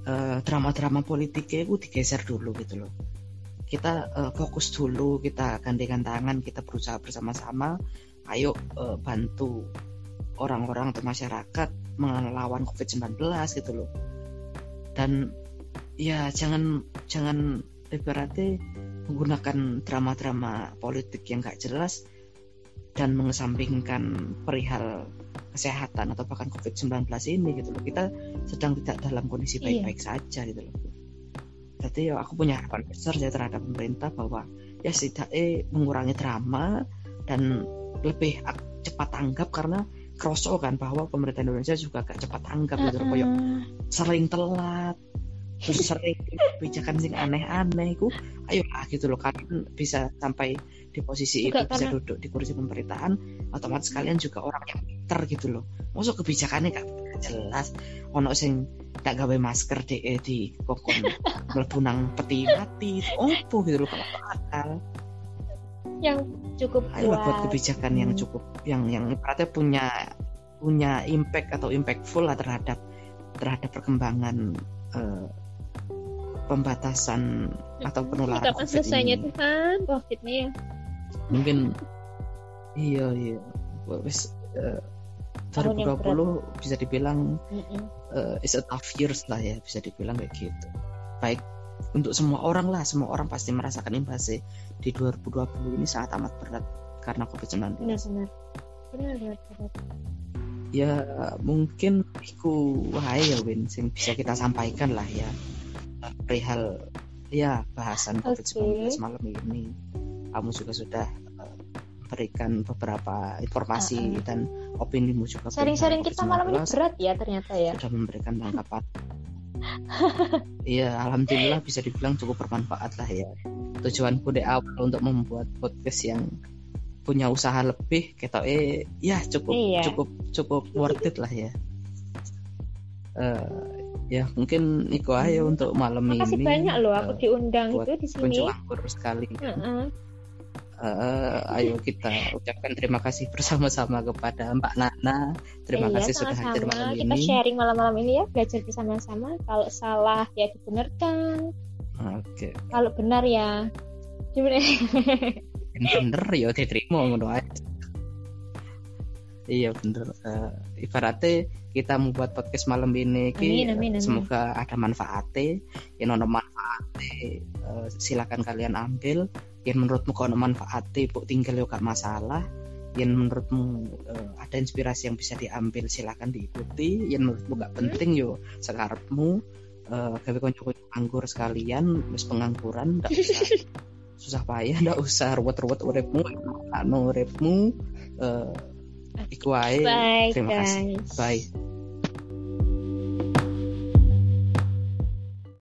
eh, drama-drama politiknya itu digeser dulu gitu loh. Kita eh, fokus dulu kita gandengan tangan kita berusaha bersama-sama. Ayo eh, bantu orang-orang atau masyarakat melawan COVID-19 gitu loh dan ya jangan jangan ibaratnya menggunakan drama-drama politik yang gak jelas dan mengesampingkan perihal kesehatan atau bahkan COVID-19 ini gitu loh kita sedang tidak dalam kondisi Iya. baik-baik saja gitu loh jadi ya aku punya harapan besar ya terhadap pemerintah bahwa ya setidaknya mengurangi drama dan lebih cepat tanggap karena kerosok kan bahwa pemerintah Indonesia juga gak cepat tanggap gitu Kayak Heeh. sering telat terus sering kebijakan sing aneh-aneh ku ayo lah gitu loh kalian bisa sampai di posisi Juga itu bisa karena- duduk di kursi pemerintahan otomatis kalian juga orang yang pinter gitu loh. Masuk kebijakannya gak jelas ono sing gak gawe masker di eh, di kokon mlebu nang peti mati opo gitu loh kalau akal Yang cukup ayo lah buat kuat. kebijakan yang Hmm. cukup yang yang ibaratnya punya punya impact atau impactful lah terhadap terhadap perkembangan eh, pembatasan atau penularan Kapan COVID selesainya ini. Tuhan COVID-nya ya? Mungkin iya iya wes eh, yang 2020 bisa dibilang eh, is a tough years lah ya bisa dibilang kayak gitu. Baik untuk semua orang lah semua orang pasti merasakan imbasnya di 2020 ini sangat amat berat karena COVID-19. Benar-benar. Benar-benar. ya mungkin iku wae ya Win sing bisa kita sampaikan lah ya perihal ya bahasan Oke. COVID-19 malam ini kamu juga sudah eh, berikan beberapa informasi dan opinimu juga Sharing-sharing kita malam ini COVID-19. berat ya ternyata ya. sudah memberikan tanggapan Iya, alhamdulillah bisa dibilang cukup bermanfaat lah ya. Tujuanku di awal untuk membuat podcast yang punya usaha lebih, kita eh ya cukup Iya. cukup cukup worth it lah ya. Eh, ya mungkin itu aja untuk malam Makasih ini. banyak loh aku eh, diundang itu di sini. anggur sekali. Heeh. Eh, ayo kita ucapkan terima kasih bersama-sama kepada Mbak Nana. Terima Iya, kasih sudah hadir malam Kita ini. sharing malam-malam ini ya, belajar bersama-sama. Kalau salah ya dibenarkan. Oke. Kalau benar ya gimana? bener ya diterima ngono. Iya bener. Eh, ibaratnya kita membuat podcast malam ini ki, Amin, amin, amin. semoga ada manfaatnya. Yang ono manfaatnya eh, silakan kalian ambil. Yang menurutmu ono manfaatnya bu tinggal yo gak masalah. Yang menurutmu eh, ada inspirasi yang bisa diambil silakan diikuti. Yang menurutmu gak Hmm. penting yo sekarepmu eh gawe konco-konco anggur sekalian wis pengangguran ndak usah susah payah ndak usah ruwet-ruwet uripmu anu uripmu eh iku wae terima kasih bye